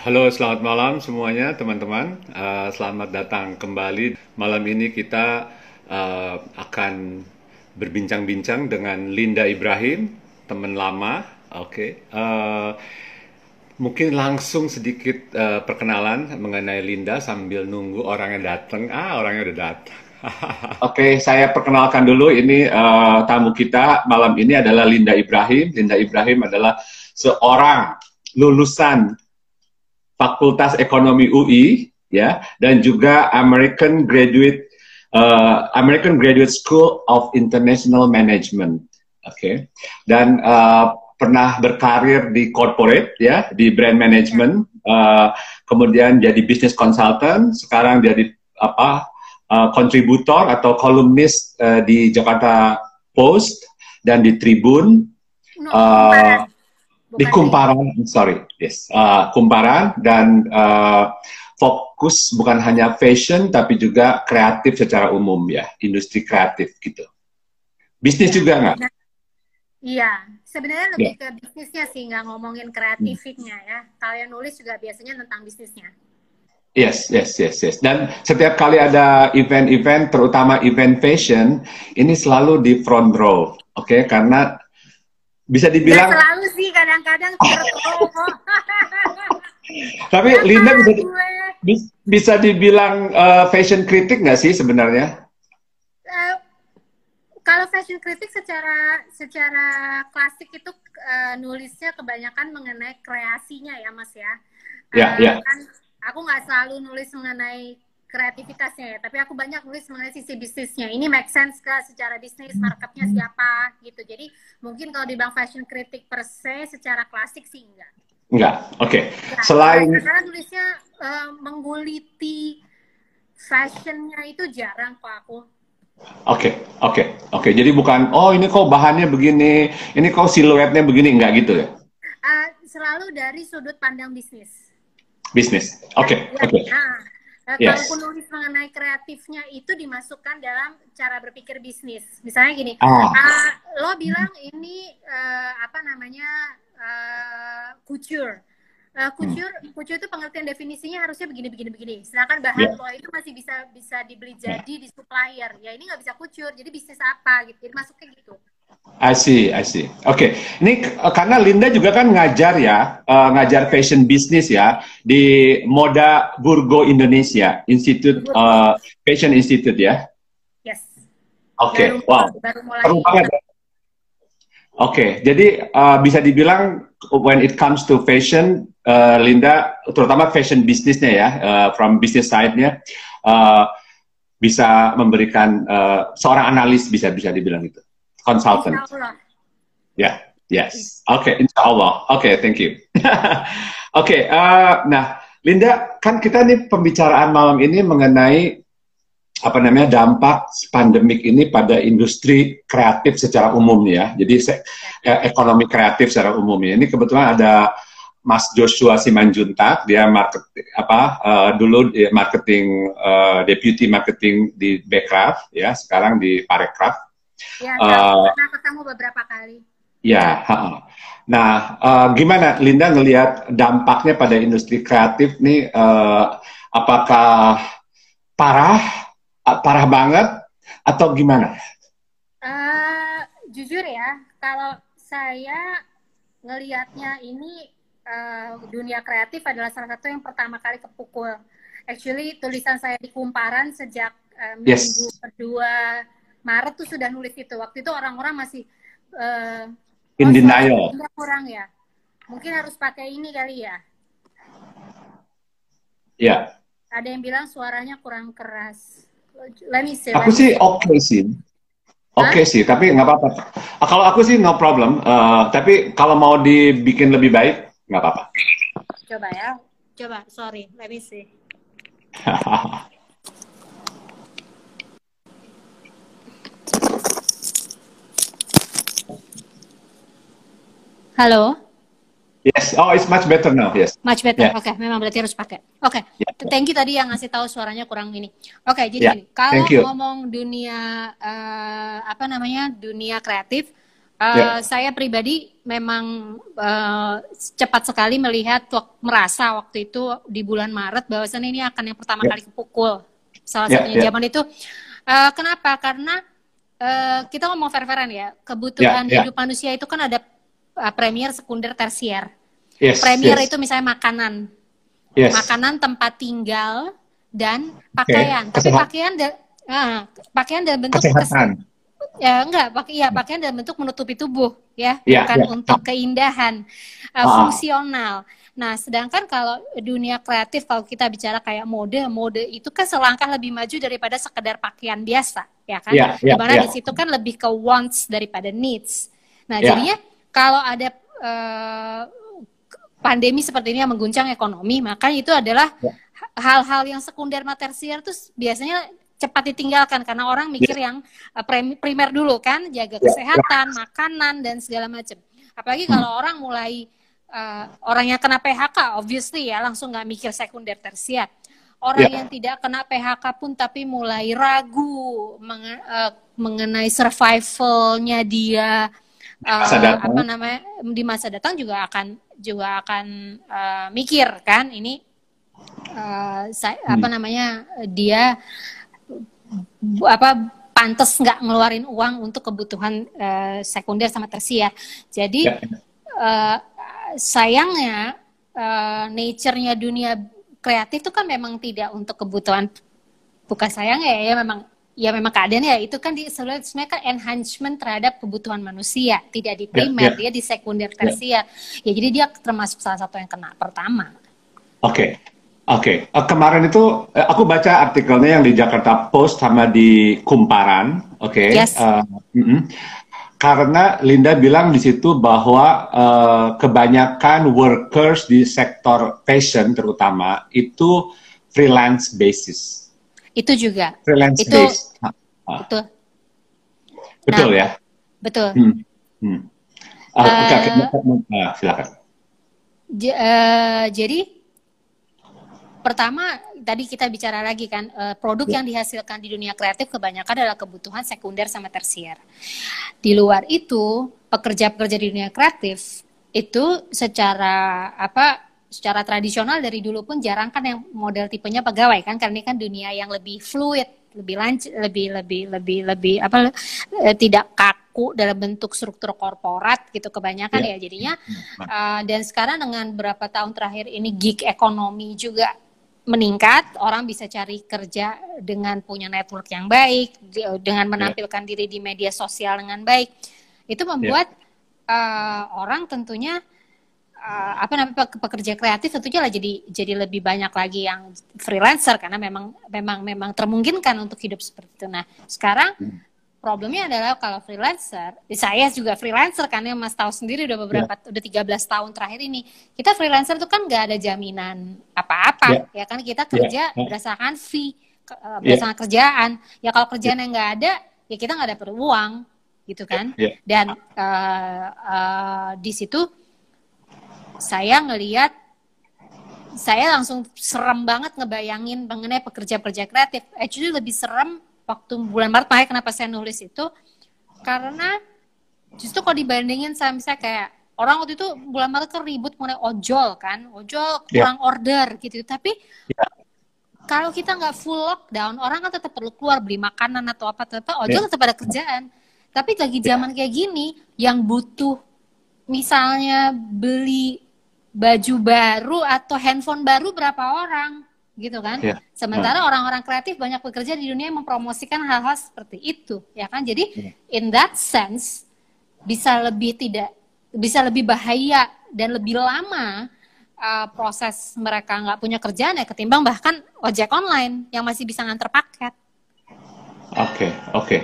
Halo, selamat malam semuanya teman-teman. Uh, selamat datang kembali. Malam ini kita uh, akan berbincang-bincang dengan Linda Ibrahim, teman lama. Oke. Okay. Uh, mungkin langsung sedikit uh, perkenalan mengenai Linda sambil nunggu orangnya datang. Ah, orangnya udah datang. Oke, okay, saya perkenalkan dulu. Ini uh, tamu kita malam ini adalah Linda Ibrahim. Linda Ibrahim adalah seorang lulusan Fakultas Ekonomi UI ya dan juga American Graduate uh, American Graduate School of International Management. Oke. Okay. Dan uh, pernah berkarir di corporate ya, di brand management, uh, kemudian jadi business consultant, sekarang jadi apa? Uh, kontributor atau kolumnis uh, di Jakarta Post dan di Tribun. uh, di kumparan sorry yes uh, kumparan dan uh, fokus bukan hanya fashion tapi juga kreatif secara umum ya industri kreatif gitu bisnis ya, juga nggak iya sebenarnya lebih ya. ke bisnisnya sih nggak ngomongin kreatifnya ya kalau yang nulis juga biasanya tentang bisnisnya Yes, yes, yes, yes. Dan setiap kali ada event-event, terutama event fashion, ini selalu di front row, oke? Okay? Karena bisa dibilang Gak selalu sih kadang-kadang tapi Linda bisa bisa dibilang uh, fashion kritik nggak sih sebenarnya? Uh, kalau fashion kritik secara secara klasik itu uh, nulisnya kebanyakan mengenai kreasinya ya mas ya. Ya uh, ya. kan aku nggak selalu nulis mengenai kreativitasnya ya, tapi aku banyak nulis mengenai sisi bisnisnya. Ini make sense ke secara bisnis, marketnya siapa gitu. Jadi mungkin kalau di bank fashion kritik per se secara klasik sih enggak. Enggak, oke. Okay. Nah, Selain karena tulisnya uh, mengguliti fashionnya itu jarang kok aku. Oke, okay, oke, okay, oke. Okay. Jadi bukan, oh ini kok bahannya begini, ini kok siluetnya begini, enggak gitu ya? Uh, selalu dari sudut pandang bisnis. Bisnis, oke, okay, ya, oke. Okay. Nah, yes. Kalaupun nulis mengenai kreatifnya itu dimasukkan dalam cara berpikir bisnis. Misalnya gini, ah. uh, lo bilang ini uh, apa namanya uh, couture. Uh, couture, hmm. couture itu pengertian definisinya harusnya begini, begini, begini. Sedangkan bahan yeah. lo itu masih bisa bisa dibeli jadi di supplier. Ya ini nggak bisa couture, jadi bisnis apa gitu. Jadi masuknya gitu. I see, I see. Oke, okay. ini uh, karena Linda juga kan ngajar ya, uh, ngajar fashion business ya di Moda Burgo Indonesia, Institute uh, Fashion Institute ya. Yes. Oke, okay. wow. Baru mulai. Oke, okay. jadi uh, bisa dibilang when it comes to fashion, uh, Linda, terutama fashion bisnisnya ya, uh, from business side-nya, uh, bisa memberikan uh, seorang analis bisa bisa dibilang itu consultant. Ya, yeah, yes. Oke, okay, insya Allah. Oke, okay, thank you. Oke, okay, uh, nah, Linda, kan kita nih pembicaraan malam ini mengenai apa namanya dampak pandemik ini pada industri kreatif secara umum ya. Jadi se ya. ekonomi kreatif secara umum ya. Ini kebetulan ada Mas Joshua Simanjuntak, dia market apa uh, dulu dia marketing uh, deputy marketing di Backcraft ya, sekarang di Parekraf. Ya, uh, pernah ketemu beberapa kali. Ya, nah uh, gimana Linda ngelihat dampaknya pada industri kreatif nih? Uh, apakah parah, parah banget, atau gimana? Uh, jujur ya, kalau saya ngelihatnya ini uh, dunia kreatif adalah salah satu yang pertama kali kepukul. Actually tulisan saya di kumparan sejak uh, minggu yes. kedua Maret tuh sudah nulis itu. Waktu itu orang-orang masih uh, in oh, denial. Kurang ya. Mungkin harus pakai ini kali ya. Ya. Yeah. Ada yang bilang suaranya kurang keras. Let me see. Aku sih oke okay sih. Oke okay sih, tapi nggak apa-apa. Ah, kalau aku sih no problem. Uh, tapi kalau mau dibikin lebih baik, nggak apa-apa. Coba ya. Coba, sorry. Let me see. Halo. Yes, oh it's much better now. Yes. Much better. Yeah. Oke, okay. memang berarti harus pakai. Oke. Okay. Yeah. Thank you tadi yang ngasih tahu suaranya kurang ini. Oke, okay, jadi yeah. kalau ngomong dunia uh, apa namanya dunia kreatif, Uh, yeah. Saya pribadi memang uh, cepat sekali melihat merasa waktu itu di bulan Maret bahwasannya ini akan yang pertama yeah. kali kepukul. Salah yeah, satunya yeah. zaman itu. Uh, kenapa? Karena uh, kita ngomong fair-fairan ya, kebutuhan yeah, yeah. hidup manusia itu kan ada uh, premier, sekunder, tersier. Yes, premier yes. itu misalnya makanan, yes. makanan, tempat tinggal, dan pakaian. Okay. Tapi pakaian, uh, pakaian dalam bentuk kesehatan ya enggak pakai ya pakaian dalam bentuk menutupi tubuh ya, ya bukan ya. untuk keindahan uh, fungsional nah sedangkan kalau dunia kreatif kalau kita bicara kayak mode mode itu kan selangkah lebih maju daripada sekedar pakaian biasa ya kan ya, ya, di mana ya. di situ kan lebih ke wants daripada needs nah ya. jadinya kalau ada uh, pandemi seperti ini yang mengguncang ekonomi maka itu adalah ya. hal-hal yang sekunder matersier tuh biasanya cepat ditinggalkan karena orang mikir yeah. yang uh, primer dulu kan jaga yeah. kesehatan, makanan dan segala macam. Apalagi hmm. kalau orang mulai uh, orang yang kena PHK, obviously ya langsung nggak mikir sekunder tersier. Orang yeah. yang tidak kena PHK pun tapi mulai ragu meng, uh, mengenai survivalnya dia uh, apa namanya di masa datang juga akan juga akan uh, mikir kan ini uh, saya, hmm. apa namanya dia apa pantas nggak ngeluarin uang untuk kebutuhan uh, sekunder sama tersier. Jadi ya. uh, sayangnya uh, nature-nya dunia kreatif itu kan memang tidak untuk kebutuhan bukan sayang ya ya memang ya memang keadaan ya itu kan di sebenarnya kan enhancement terhadap kebutuhan manusia tidak di ya, primer ya, ya. dia di sekunder tersier ya. ya jadi dia termasuk salah satu yang kena pertama. Oke. Okay. Oke, okay. uh, kemarin itu uh, aku baca artikelnya yang di Jakarta Post sama di Kumparan, oke? Okay? Yes. Uh, mm -hmm. Karena Linda bilang di situ bahwa uh, kebanyakan workers di sektor fashion terutama itu freelance basis. Itu juga. Freelance itu, base. Betul. Betul nah, ya. Betul. Hmm. Hmm. Uh, uh, silakan. uh, jadi pertama tadi kita bicara lagi kan uh, produk ya. yang dihasilkan di dunia kreatif kebanyakan adalah kebutuhan sekunder sama tersier. Di luar itu pekerja-pekerja di dunia kreatif itu secara apa secara tradisional dari dulu pun jarang kan yang model tipenya pegawai kan karena ini kan dunia yang lebih fluid lebih lancar lebih lebih lebih lebih apa eh, tidak kaku dalam bentuk struktur korporat gitu kebanyakan yeah. ya jadinya uh, dan sekarang dengan beberapa tahun terakhir ini gig ekonomi juga meningkat, orang bisa cari kerja dengan punya network yang baik, dengan menampilkan yeah. diri di media sosial dengan baik. Itu membuat yeah. uh, orang tentunya uh, apa namanya pekerja kreatif tentunya lah jadi jadi lebih banyak lagi yang freelancer karena memang memang memang termungkinkan untuk hidup seperti itu. Nah, sekarang hmm problemnya adalah kalau freelancer, saya juga freelancer kan ya Mas tahu sendiri udah beberapa yeah. udah 13 tahun terakhir ini. Kita freelancer itu kan nggak ada jaminan apa-apa yeah. ya kan kita ya. kerja yeah. berdasarkan fee eh, ya. berdasarkan yeah. kerjaan. Ya kalau kerjaan yang nggak ada ya kita nggak dapat uang gitu kan. Yeah. Dan uh, uh, di situ saya ngelihat saya langsung serem banget ngebayangin mengenai pekerja-pekerja kreatif. Actually lebih serem waktu bulan Maret makanya kenapa saya nulis itu karena justru kalau dibandingin sama misalnya kayak orang waktu itu bulan Maret kan ribut mengenai ojol kan ojol ya. kurang yeah. order gitu tapi yeah. kalau kita nggak full lockdown orang kan tetap perlu keluar beli makanan atau apa tetap ojol yeah. tetap ada kerjaan tapi lagi ya. zaman yeah. kayak gini yang butuh misalnya beli baju baru atau handphone baru berapa orang gitu kan. Yeah. Sementara orang-orang kreatif banyak bekerja di dunia yang mempromosikan hal-hal seperti itu, ya kan. Jadi yeah. in that sense bisa lebih tidak bisa lebih bahaya dan lebih lama uh, proses mereka nggak punya kerjaan ya ketimbang bahkan ojek online yang masih bisa nganter paket. Oke, okay, oke. Okay.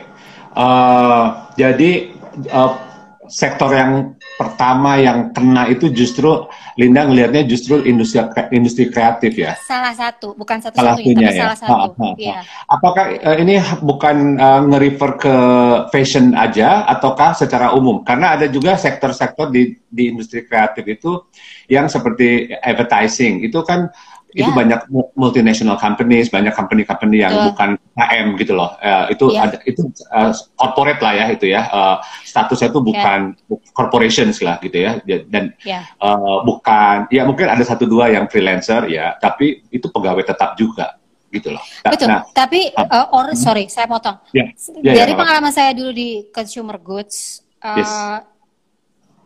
Uh, jadi uh, sektor yang pertama yang kena itu justru Linda ngelihatnya justru industri industri kreatif ya. Salah satu, bukan satu salah satunya ya. salah satu. Ha, ha, ha. Ya. Apakah uh, ini bukan uh, nge-refer ke fashion aja ataukah secara umum? Karena ada juga sektor-sektor di di industri kreatif itu yang seperti advertising itu kan yeah. itu banyak multinational companies, banyak company-company yang Betul. bukan KM gitu loh. Uh, itu yeah. ada itu uh, corporate lah ya itu ya. Uh, statusnya itu bukan yeah. corporations lah gitu ya. Dan yeah. uh, bukan ya mungkin ada satu dua yang freelancer ya, tapi itu pegawai tetap juga gitu loh. Nah, Betul. Nah, tapi uh, or sorry, saya potong. Yeah. Yeah, Dari yeah, pengalaman saya dulu di consumer goods, uh, yes.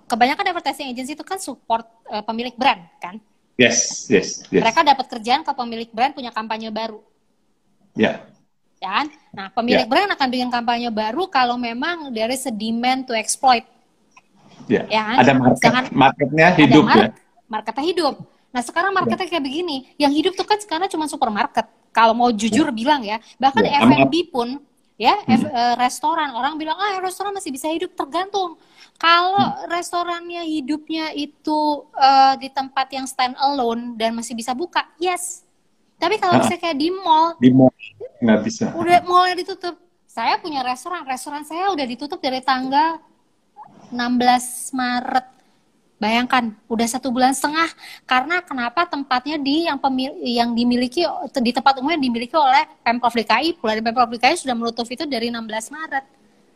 kebanyakan advertising agency itu kan support uh, pemilik brand kan. Yes, yes, yes. Mereka dapat kerjaan ke pemilik brand punya kampanye baru. Ya. Yeah. Ya kan? Nah, pemilik yeah. brand akan bikin kampanye baru kalau memang dari demand to exploit. Ya. Yeah. Ya kan? Ada market, Sedangkan, marketnya hidup ada market, ya. Marketnya hidup. Nah, sekarang marketnya yeah. kayak begini. Yang hidup tuh kan sekarang cuma supermarket. Kalau mau jujur yeah. bilang ya, bahkan yeah. F&B pun ya, hmm. Eh, restoran orang bilang ah restoran masih bisa hidup tergantung kalau hmm. restorannya hidupnya itu uh, di tempat yang stand alone dan masih bisa buka, yes. Tapi kalau bisa kayak di mall, di mall nggak bisa. Udah mallnya ditutup. Saya punya restoran, restoran saya udah ditutup dari tanggal 16 Maret. Bayangkan, udah satu bulan setengah. Karena kenapa tempatnya di yang pemil yang dimiliki di tempat umum yang dimiliki oleh pemprov DKI, pula pemprov DKI sudah menutup itu dari 16 Maret.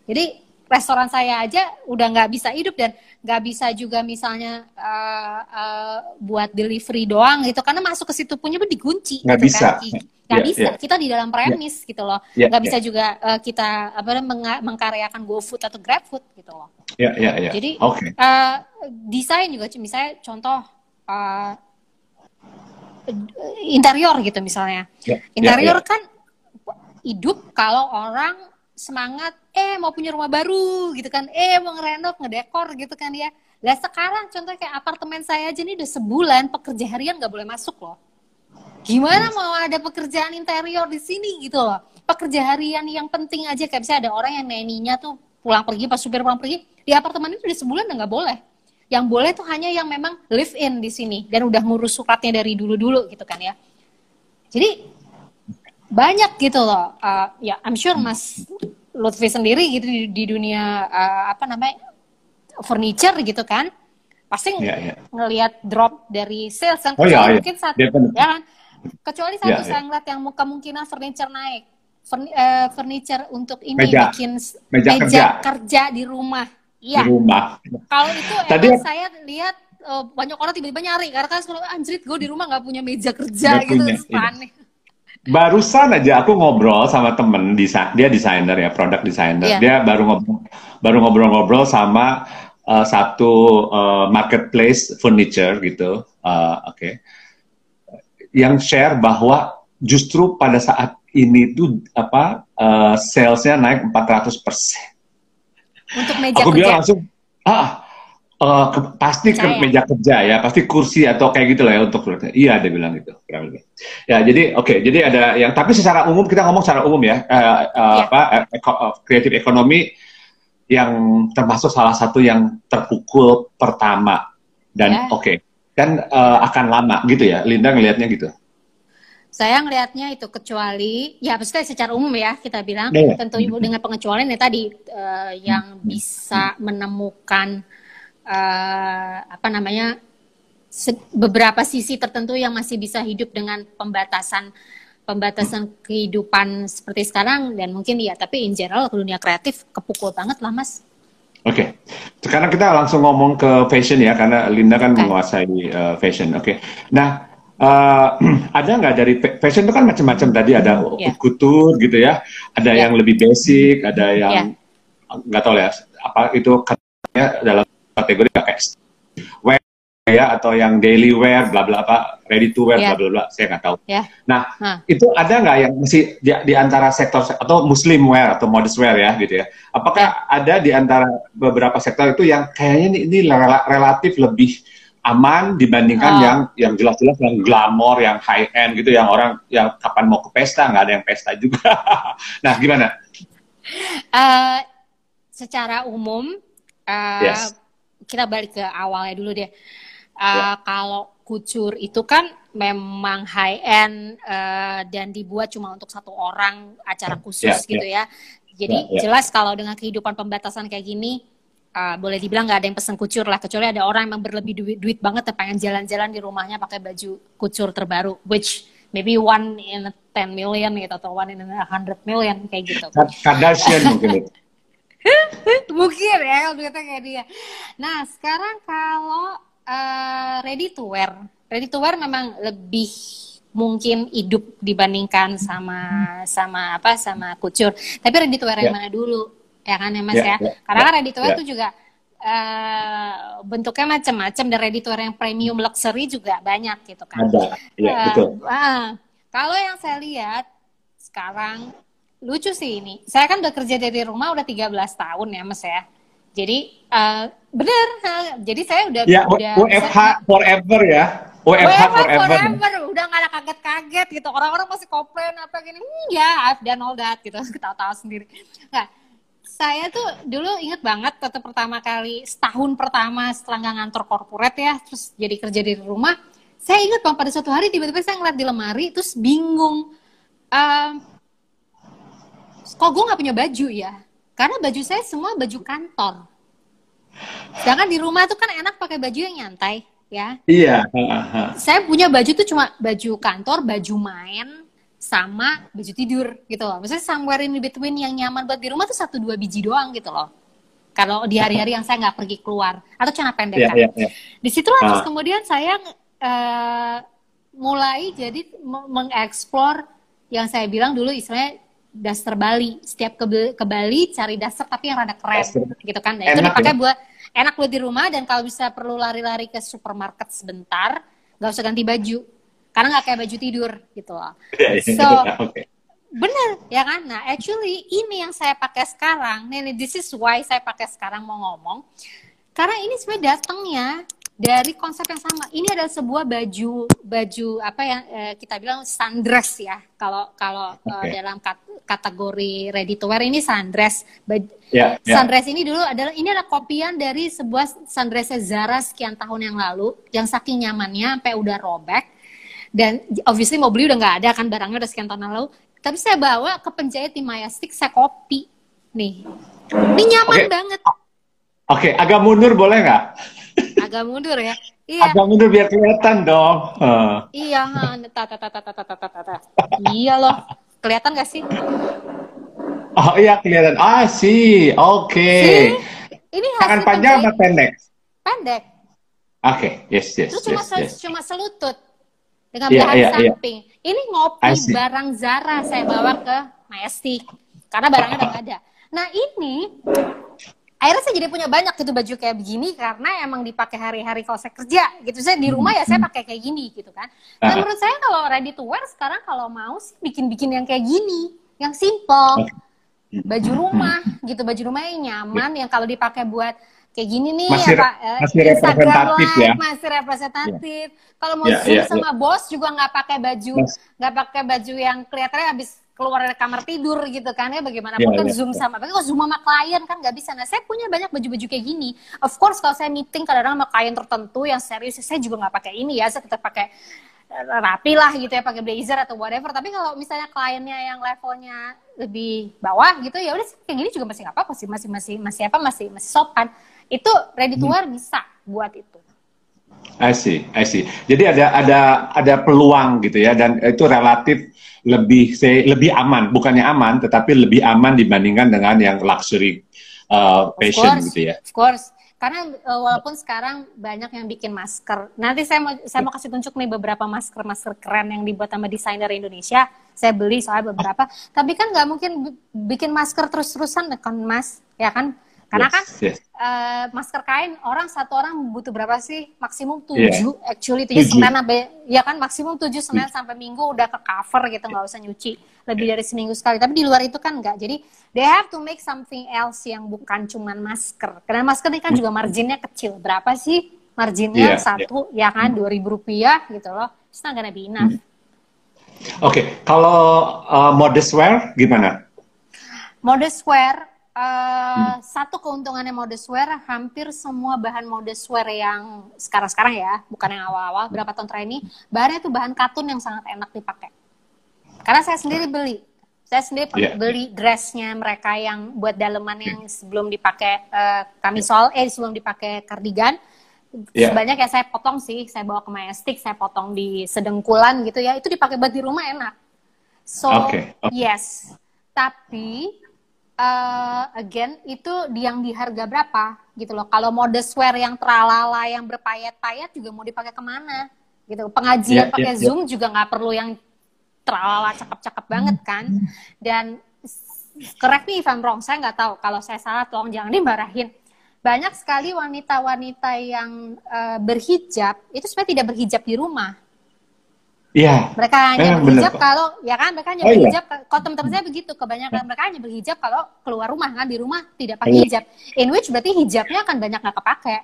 Jadi restoran saya aja udah nggak bisa hidup dan nggak bisa juga misalnya uh, uh, buat delivery doang gitu karena masuk ke situ punya dikunci nggak gitu bisa kan. nggak yeah, bisa yeah. kita di dalam premis yeah. gitu loh yeah, nggak yeah. bisa juga uh, kita apa namanya mengkaryakan GoFood atau GrabFood gitu loh yeah, yeah, yeah. jadi okay. uh, desain juga misalnya contoh uh, interior gitu misalnya yeah, ya, interior yeah, yeah. kan hidup kalau orang semangat eh mau punya rumah baru gitu kan. Eh mau ngerenov ngedekor gitu kan ya. Lah sekarang contoh kayak apartemen saya aja nih udah sebulan pekerja harian nggak boleh masuk loh. Gimana mau ada pekerjaan interior di sini gitu loh? Pekerja harian yang penting aja kayak bisa ada orang yang neninya tuh pulang pergi pas supir pulang pergi di apartemen itu udah sebulan udah nggak boleh. Yang boleh tuh hanya yang memang live in di sini dan udah ngurus suratnya dari dulu dulu gitu kan ya. Jadi banyak gitu loh. Uh, ya I'm sure Mas Lutfi sendiri gitu di, di dunia uh, apa namanya furniture gitu kan pasti yeah, yeah. ngelihat drop dari sales kan oh, yeah, mungkin satu ya kan? Kecuali satu yeah, saya yeah. ngeliat yang kemungkinan furniture naik. Furni, uh, furniture untuk ini meja. bikin meja, meja kerja. kerja di rumah. Iya. Di rumah. Kalau itu Tadi, emang saya lihat uh, banyak orang tiba-tiba nyari karena kan anjrit gue di rumah nggak punya meja kerja gitu. punya, iya. aneh barusan aja aku ngobrol sama temen dia desainer ya produk desainer yeah. dia baru ngobrol baru ngobrol-ngobrol sama uh, satu uh, marketplace furniture gitu uh, oke okay. yang share bahwa justru pada saat ini tuh apa uh, salesnya naik 400 persen untuk meja aku bilang langsung ah Uh, ke, pasti ke meja kerja ya, pasti kursi atau kayak gitu lah ya untuk Iya, dia bilang gitu. Ya, jadi oke, okay, jadi ada yang tapi secara umum kita ngomong secara umum ya, uh, uh, yeah. apa kreatif uh, ekonomi yang termasuk salah satu yang terpukul pertama dan yeah. oke, okay, dan uh, akan lama gitu ya. Linda ngelihatnya gitu. Saya ngelihatnya itu kecuali ya maksudnya secara umum ya kita bilang yeah. tentu dengan pengecualian ya tadi uh, yang bisa menemukan uh, apa namanya beberapa sisi tertentu yang masih bisa hidup dengan pembatasan pembatasan kehidupan seperti sekarang dan mungkin ya tapi in general ke dunia kreatif kepukul banget lah mas. Oke, okay. sekarang kita langsung ngomong ke fashion ya karena Linda kan okay. menguasai uh, fashion. Oke, okay. nah uh, ada nggak dari fashion itu kan macam-macam tadi ada yeah. couture gitu ya, ada yeah. yang lebih basic, ada yang ya. nggak yeah. tahu ya apa itu katanya dalam kategori kayak wear ya atau yang daily wear bla bla apa ready to wear yeah. bla bla bla saya nggak tahu. Yeah. Nah huh. itu ada nggak yang masih di, di antara sektor atau muslim wear atau modest wear ya gitu ya? Apakah yeah. ada di antara beberapa sektor itu yang kayaknya ini, ini relatif lebih aman dibandingkan oh. yang yang jelas-jelas yang glamor, yang high end gitu, yang orang yang kapan mau ke pesta nggak ada yang pesta juga. nah gimana? Uh, secara umum uh, yes kita balik ke awalnya dulu deh. Uh, ya. Kalau kucur itu kan memang high end uh, dan dibuat cuma untuk satu orang acara khusus ya, gitu ya. ya. Jadi ya, ya. jelas kalau dengan kehidupan pembatasan kayak gini uh, boleh dibilang nggak ada yang pesen kucur lah kecuali ada orang yang berlebih duit, duit banget dan pengen jalan-jalan di rumahnya pakai baju kucur terbaru which maybe one in a 10 million gitu atau one in a hundred million kayak gitu. Kardashian mungkin. Mungkin ya kalau duitnya kayak dia. Nah sekarang kalau uh, ready to wear, ready to wear memang lebih mungkin hidup dibandingkan sama sama apa sama kucur. Tapi ready to wear yeah. yang ya. mana dulu? ya kan ya mas yeah, ya yeah, karena yeah, kan ready to wear yeah. itu juga uh, bentuknya macam-macam dan ready to wear yang premium luxury juga banyak gitu kan ada ya, uh, betul uh, kalau yang saya lihat sekarang lucu sih ini. Saya kan udah kerja dari rumah udah 13 tahun ya mas ya. Jadi uh, bener jadi saya udah ya, udah WFH forever ya. WFH, WFH forever. forever. Udah gak ada kaget-kaget gitu. Orang-orang masih komplain apa gini. Hmm, ya I've done all that gitu. Ketawa-tawa sendiri. Nggak saya tuh dulu inget banget waktu pertama kali setahun pertama setelah nggak ngantor korporat ya terus jadi kerja di rumah saya ingat bang pada suatu hari tiba-tiba saya ngeliat di lemari terus bingung um, kok gue nggak punya baju ya karena baju saya semua baju kantor sedangkan di rumah tuh kan enak pakai baju yang nyantai ya iya saya punya baju tuh cuma baju kantor baju main sama baju tidur gitu loh. Maksudnya somewhere in between yang nyaman buat di rumah tuh satu dua biji doang gitu loh. Kalau di hari-hari yang saya nggak pergi keluar atau celana pendek yeah, kan. Yeah, yeah. Di situ uh. terus kemudian saya uh, mulai jadi mengeksplor yang saya bilang dulu istilahnya daster Bali. Setiap ke, ke Bali cari daster tapi yang rada keren daster. gitu kan. Nah, itu dipakai ya? buat enak buat di rumah dan kalau bisa perlu lari-lari ke supermarket sebentar, nggak usah ganti baju karena nggak kayak baju tidur gitu loh. Yeah, yeah, so okay. bener ya kan? Nah actually ini yang saya pakai sekarang, nih this is why saya pakai sekarang mau ngomong, karena ini sebenarnya datangnya dari konsep yang sama. Ini adalah sebuah baju baju apa yang eh, kita bilang sundress ya. Kalau kalau eh, okay. uh, dalam kat, kategori ready to wear ini sundress. Baj yeah, yeah. Sundress ini dulu adalah ini adalah kopian dari sebuah sundress Zara sekian tahun yang lalu yang saking nyamannya sampai udah robek dan obviously mau beli udah nggak ada kan barangnya udah sekian tahun lalu tapi saya bawa ke penjahit di Mayastik saya kopi nih ini nyaman okay. banget oke okay, agak mundur boleh nggak agak mundur ya iya agak mundur biar kelihatan dong uh. iya tata tata tata tata tata iya loh kelihatan gak sih oh iya kelihatan ah sih oke okay. ini tangan panjang atau pendek pendek oke okay. yes yes terus cuma yes. cuma selutut dengan yeah, bahan yeah, iya. samping. Yeah. Ini ngopi barang Zara saya bawa ke Majestic karena barangnya udah ada. Nah ini akhirnya saya jadi punya banyak gitu baju kayak begini karena emang dipakai hari-hari kalau saya kerja gitu. Saya di rumah ya saya pakai kayak gini gitu kan. Nah menurut saya kalau ready to wear sekarang kalau mau sih bikin-bikin yang kayak gini, yang simple. Baju rumah gitu, baju rumah yang nyaman, yang kalau dipakai buat kayak gini nih masih, ya Pak eh, masih Instagram live ya. masih representatif. Yeah. Kalau mau yeah, yeah, sama yeah. bos juga nggak pakai baju nggak pakai baju yang kelihatannya habis keluar dari kamar tidur gitu kan ya bagaimanapun yeah, kan yeah, zoom yeah. sama tapi kalau zoom sama klien kan nggak bisa nah saya punya banyak baju-baju kayak gini of course kalau saya meeting kadang-kadang sama klien tertentu yang serius saya juga nggak pakai ini ya saya tetap pakai eh, rapi lah gitu ya pakai blazer atau whatever tapi kalau misalnya kliennya yang levelnya lebih bawah gitu ya udah kayak gini juga masih nggak apa-apa sih masih masih masih apa masih masih sopan itu ready to hmm. wear bisa buat itu. I see, I see. Jadi ada ada ada peluang gitu ya dan itu relatif lebih say, lebih aman, bukannya aman tetapi lebih aman dibandingkan dengan yang luxury uh, fashion course, gitu ya. Of course. Karena uh, walaupun sekarang banyak yang bikin masker. Nanti saya mau saya mau kasih tunjuk nih beberapa masker-masker keren yang dibuat sama desainer Indonesia. Saya beli soalnya beberapa. Tapi kan nggak mungkin bikin masker terus-terusan kan Mas, ya kan? Karena yes, kan yes. Uh, masker kain orang satu orang butuh berapa sih? Maksimum tujuh, yeah. actually tujuh senin sampai ya kan maksimum tujuh senin sampai minggu udah ke cover gitu nggak usah nyuci lebih dari seminggu sekali. Tapi di luar itu kan enggak. Jadi they have to make something else yang bukan cuman masker. Karena masker ini kan juga marginnya kecil. Berapa sih marginnya yeah, satu yeah. ya kan dua ribu rupiah gitu loh. It's not gonna be enough. Oke, okay. kalau uh, modest wear gimana? Modest wear Uh, hmm. Satu keuntungannya modeswear, hampir semua bahan modeswear yang sekarang-sekarang ya, bukan yang awal-awal, berapa tahun terakhir ini, bahannya itu bahan katun yang sangat enak dipakai. Karena saya sendiri beli, Saya sendiri yeah. beli dressnya mereka yang buat daleman yang sebelum dipakai uh, kamisol, eh sebelum dipakai kardigan. Yeah. Sebanyak ya saya potong sih, saya bawa ke Majestic, saya potong di sedengkulan gitu ya. Itu dipakai buat di rumah enak. So okay. Okay. yes, tapi uh, again itu yang di harga berapa gitu loh. Kalau modest wear yang teralala, yang berpayat-payat juga mau dipakai ke mana? Gitu. Pengajian yeah, pakai yeah, Zoom yeah. juga nggak perlu yang terlalu cakep-cakep banget kan dan correct me if I'm wrong saya nggak tahu kalau saya salah tolong jangan dimarahin banyak sekali wanita-wanita yang uh, berhijab itu sebenarnya tidak berhijab di rumah Iya. Mereka hanya eh, berhijab kalau ya kan mereka hanya oh, iya. berhijab. Iya. Kalau teman-teman saya begitu, kebanyakan mereka hanya berhijab kalau keluar rumah kan di rumah tidak pakai iya. hijab. In which berarti hijabnya akan banyak nggak kepake,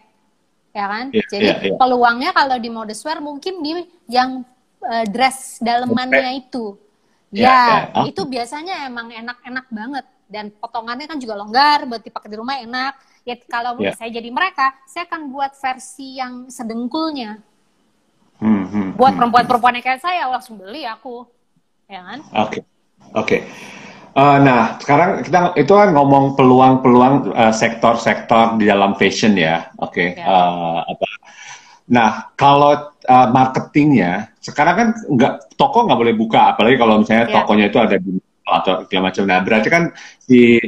ya kan? Iya, Jadi iya, iya. peluangnya kalau di modest wear mungkin di yang uh, dress dalemannya itu. Ya, ya, ya. Itu biasanya emang enak-enak banget dan potongannya kan juga longgar buat dipakai di rumah enak. Ya kalau ya. saya jadi mereka, saya akan buat versi yang sedengkulnya. Hmm, hmm, buat hmm. perempuan-perempuan yang kayak saya langsung beli aku, ya kan? Oke, okay. oke. Okay. Uh, nah, sekarang kita itu kan ngomong peluang-peluang uh, sektor-sektor di dalam fashion ya, oke. Okay. Ya. Uh, apa? Nah, kalau uh, marketingnya sekarang kan nggak toko nggak boleh buka, apalagi kalau misalnya yeah. tokonya itu ada di atau segala macam. Nah, berarti kan si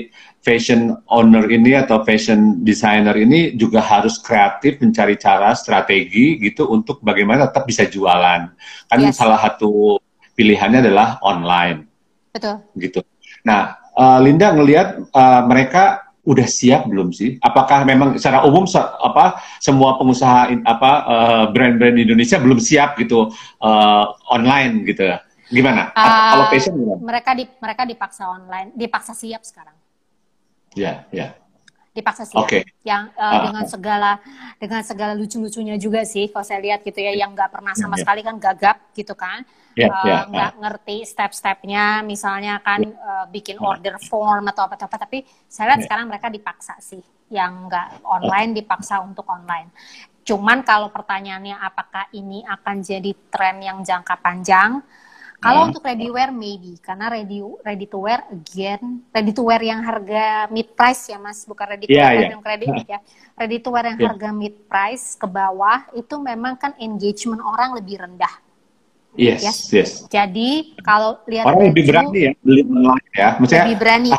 fashion owner ini atau fashion designer ini juga harus kreatif mencari cara strategi gitu untuk bagaimana tetap bisa jualan. Kan yes. salah satu pilihannya adalah online. Betul. Gitu. Nah, uh, Linda ngelihat uh, mereka udah siap belum sih? Apakah memang secara umum se apa semua pengusaha in, apa uh, brand-brand Indonesia belum siap gitu uh, online gitu? Gimana? Uh, Kalau fashion gimana? Mereka di mereka dipaksa online, dipaksa siap sekarang. Ya, yeah, ya. Yeah dipaksa siap okay. yang uh, uh, dengan segala dengan segala lucu-lucunya juga sih kalau saya lihat gitu ya yang nggak pernah sama yeah. sekali kan gagap gitu kan yeah, uh, yeah, nggak uh. ngerti step-stepnya misalnya kan yeah. uh, bikin order form atau apa-apa tapi saya lihat yeah. sekarang mereka dipaksa sih yang nggak online dipaksa untuk online cuman kalau pertanyaannya apakah ini akan jadi tren yang jangka panjang kalau hmm. untuk ready wear maybe karena ready ready to wear again ready to wear yang harga mid price ya Mas, bukan ready to yeah, wear yeah. yang kredit ya. Ready to wear yang yeah. harga mid price ke bawah itu memang kan engagement orang lebih rendah. Yes, yes. yes. Jadi kalau lihat orang lebih berani ya beli online ya, Maksudnya, lebih berani.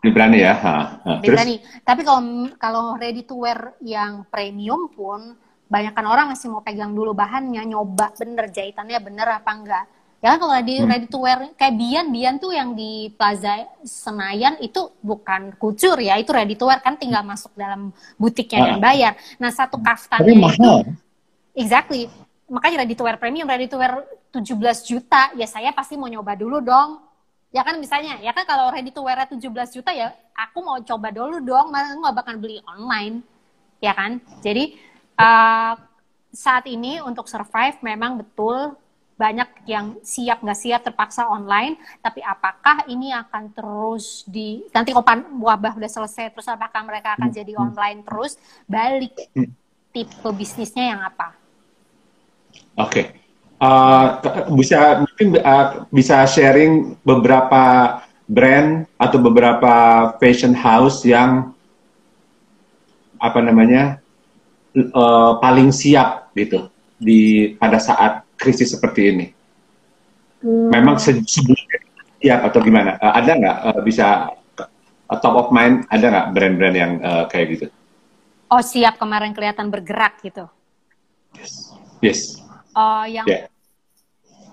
Lebih berani ya. Ha, ha. Lebih Terus? berani. Tapi kalau kalau ready to wear yang premium pun, banyakkan orang masih mau pegang dulu bahannya, nyoba bener jahitannya bener apa enggak Ya kalau di hmm. ready to wear kayak Bian, Bian tuh yang di Plaza Senayan itu bukan kucur ya, itu ready to wear kan tinggal masuk dalam butiknya dan ah. bayar. Nah satu kaftannya itu, exactly. Makanya ready to wear premium, ready to wear 17 juta, ya saya pasti mau nyoba dulu dong. Ya kan misalnya, ya kan kalau ready to wear 17 juta ya aku mau coba dulu dong, aku nggak bakal beli online, ya kan? Jadi uh, saat ini untuk survive memang betul banyak yang siap nggak siap terpaksa online, tapi apakah ini akan terus di nanti kalau wabah udah selesai terus apakah mereka akan hmm. jadi online terus balik hmm. tipe bisnisnya yang apa? Oke, okay. uh, bisa mungkin uh, bisa sharing beberapa brand atau beberapa fashion house yang apa namanya uh, paling siap gitu di pada saat krisis seperti ini? Hmm. Memang se sebelumnya ya atau gimana? Uh, ada nggak uh, bisa uh, top of mind ada nggak brand-brand yang uh, kayak gitu? Oh siap kemarin kelihatan bergerak gitu. Yes. Yes. Oh yang yeah.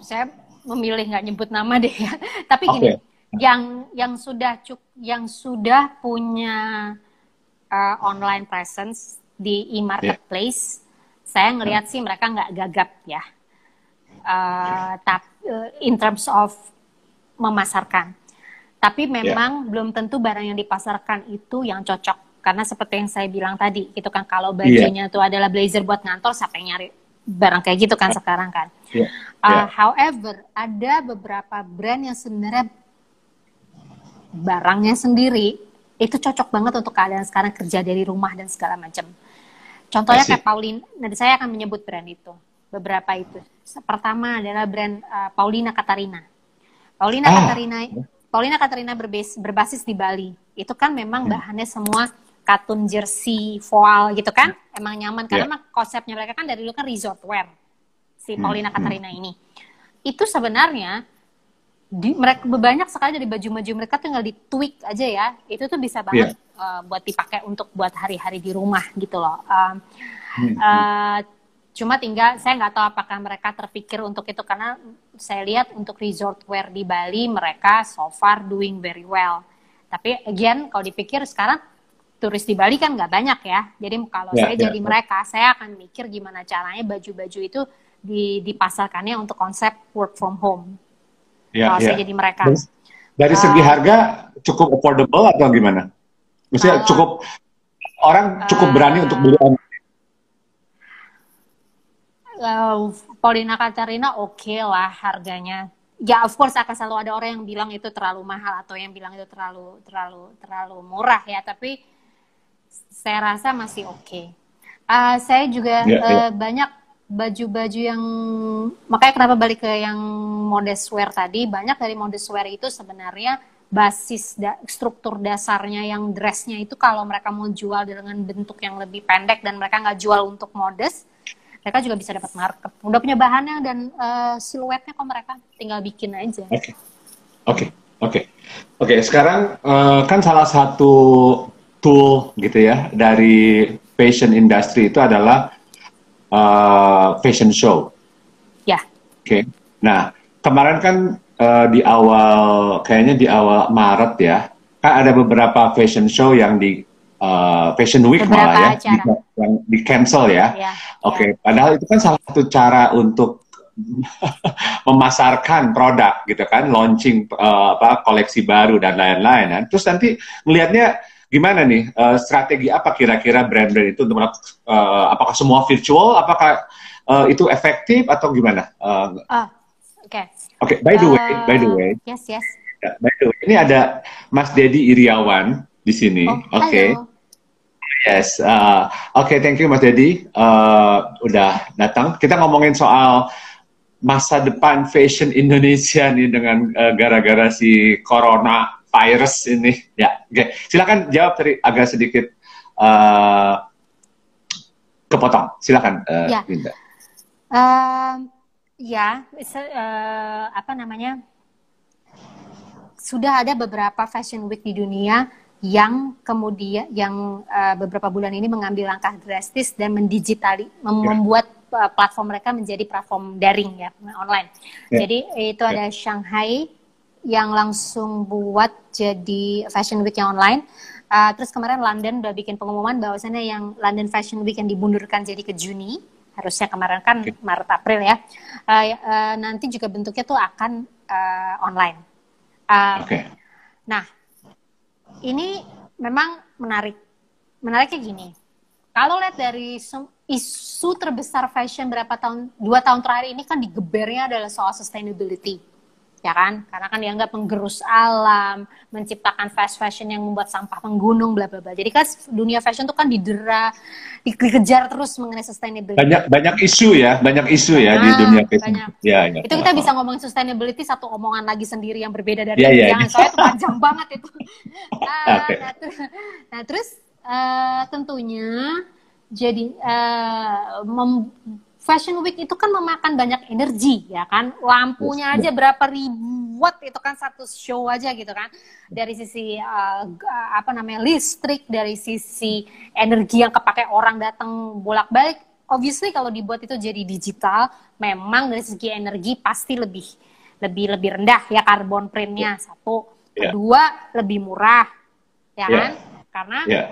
saya memilih nggak nyebut nama deh ya. Tapi gini, okay. yang yang sudah cuk yang sudah punya uh, online presence di e-marketplace, yeah. saya ngelihat sih mereka nggak gagap ya uh, tap, uh, in terms of memasarkan. Tapi memang yeah. belum tentu barang yang dipasarkan itu yang cocok karena seperti yang saya bilang tadi, itu kan kalau bajunya yeah. itu adalah blazer buat ngantor, siapa yang nyari barang kayak gitu kan sekarang kan. Yeah. Uh, yeah. However, ada beberapa brand yang sebenarnya barangnya sendiri itu cocok banget untuk keadaan sekarang kerja dari rumah dan segala macam. Contohnya kayak Pauline, nanti saya akan menyebut brand itu beberapa itu. Pertama adalah brand uh, Paulina Katarina. Paulina ah. Katarina Paulina Katarina berbasis, berbasis di Bali. Itu kan memang hmm. bahannya semua katun jersey, voal gitu kan. Emang nyaman karena yeah. konsepnya mereka kan dari dulu kan resort wear. Si hmm, Paulina hmm. Katarina ini. Itu sebenarnya di mereka banyak sekali dari baju-baju mereka tinggal di tweak aja ya itu tuh bisa banget yeah. uh, buat dipakai untuk buat hari-hari di rumah gitu loh uh, uh, cuma tinggal saya nggak tahu apakah mereka terpikir untuk itu karena saya lihat untuk resort wear di Bali mereka so far doing very well tapi again kalau dipikir sekarang turis di Bali kan nggak banyak ya jadi kalau yeah, saya yeah. jadi mereka saya akan mikir gimana caranya baju-baju itu dipasarkannya untuk konsep work from home ya, kalau ya. saya jadi mereka. Dari, uh, segi harga cukup affordable atau gimana? Maksudnya uh, cukup orang cukup uh, berani untuk beli Uh, Paulina Katarina oke okay lah harganya. Ya of course akan selalu ada orang yang bilang itu terlalu mahal atau yang bilang itu terlalu terlalu terlalu murah ya. Tapi saya rasa masih oke. Okay. Uh, saya juga yeah, uh, yeah. banyak baju-baju yang makanya kenapa balik ke yang modest wear tadi banyak dari modest wear itu sebenarnya basis da, struktur dasarnya yang dressnya itu kalau mereka mau jual dengan bentuk yang lebih pendek dan mereka nggak jual untuk modest mereka juga bisa dapat market udah punya bahannya dan uh, siluetnya kok mereka tinggal bikin aja oke okay. oke okay. oke okay. oke sekarang uh, kan salah satu tool gitu ya dari fashion industry itu adalah uh, fashion show. Ya. Oke. Okay. Nah, kemarin kan uh, di awal, kayaknya di awal Maret ya, kan ada beberapa fashion show yang di uh, Fashion Week beberapa malah ya, di, yang di cancel ya. ya Oke. Okay. Ya. Padahal itu kan salah satu cara untuk memasarkan produk gitu kan, launching uh, apa koleksi baru dan lain-lain. Nah, terus nanti melihatnya gimana nih uh, strategi apa kira-kira brand-brand itu untuk uh, apakah semua virtual apakah uh, itu efektif atau gimana uh, uh, oke okay. oke okay, by the way uh, by the way yes yes ya, by the way ini ada Mas Dedi Iriawan di sini oh, oke okay. Yes, uh, oke, okay, thank you Mas Dedi, uh, udah datang. Kita ngomongin soal masa depan fashion Indonesia nih dengan gara-gara uh, si corona virus ini. Ya, oke. Okay. Silakan jawab tadi agak sedikit uh, kepotong. Silakan, uh, ya. Linda. Uh, ya, uh, apa namanya? Sudah ada beberapa fashion week di dunia yang kemudian yang uh, beberapa bulan ini mengambil langkah drastis dan mendigitali mem ya. membuat uh, platform mereka menjadi platform daring ya online. Ya. Jadi itu ya. ada Shanghai yang langsung buat jadi Fashion Week yang online. Uh, terus kemarin London udah bikin pengumuman bahwasannya yang London Fashion Week yang dimundurkan jadi ke Juni. Harusnya kemarin kan okay. Maret April ya. Uh, uh, nanti juga bentuknya tuh akan uh, online. Uh, Oke. Okay. Nah, ini memang menarik. Menariknya gini. Kalau lihat dari isu terbesar fashion berapa tahun, dua tahun terakhir ini kan digebernya adalah soal sustainability ya kan? Karena kan dianggap menggerus alam, menciptakan fast fashion yang membuat sampah menggunung, bla bla bla. Jadi kan dunia fashion itu kan didera, dikejar terus mengenai sustainability. Banyak banyak isu ya, banyak isu ya di dunia fashion. Banyak. Ya, ya. Itu kita bisa ngomongin sustainability satu omongan lagi sendiri yang berbeda dari ya, ya, yang ya. soalnya itu panjang banget itu. Okay. nah, ter nah, terus uh, tentunya jadi uh, Fashion Week itu kan memakan banyak energi ya kan? Lampunya aja berapa ribu watt itu kan satu show aja gitu kan. Dari sisi uh, apa namanya listrik dari sisi energi yang kepake orang datang bolak-balik. Obviously kalau dibuat itu jadi digital memang dari segi energi pasti lebih lebih lebih rendah ya karbon printnya yeah. satu. Yeah. kedua lebih murah ya yeah. kan? Karena yeah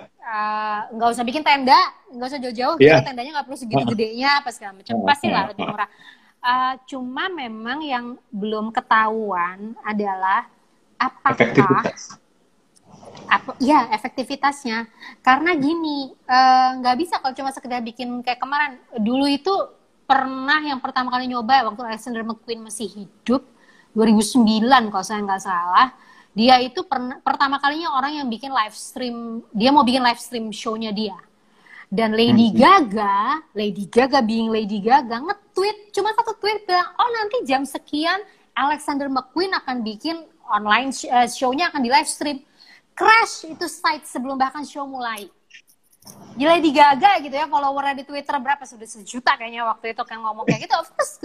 nggak uh, usah bikin tenda, nggak usah jauh-jauh, yeah. tendanya nggak perlu segitu gedenya, apa segala macam, pasti lah lebih murah. Uh, cuma memang yang belum ketahuan adalah apakah efektivitas. apa ya efektivitasnya karena gini eh, nggak uh, bisa kalau cuma sekedar bikin kayak kemarin dulu itu pernah yang pertama kali nyoba waktu Alexander McQueen masih hidup 2009 kalau saya nggak salah dia itu pernah pertama kalinya orang yang bikin live stream dia mau bikin live stream show-nya dia dan Lady hmm. Gaga Lady Gaga being Lady Gaga nge-tweet cuma satu tweet bilang oh nanti jam sekian Alexander McQueen akan bikin online uh, show-nya akan di live stream. Crash itu site sebelum bahkan show mulai. Gila Lady Gaga gitu ya followernya di Twitter berapa? Sudah sejuta kayaknya waktu itu kan ngomong kayak gitu. Of course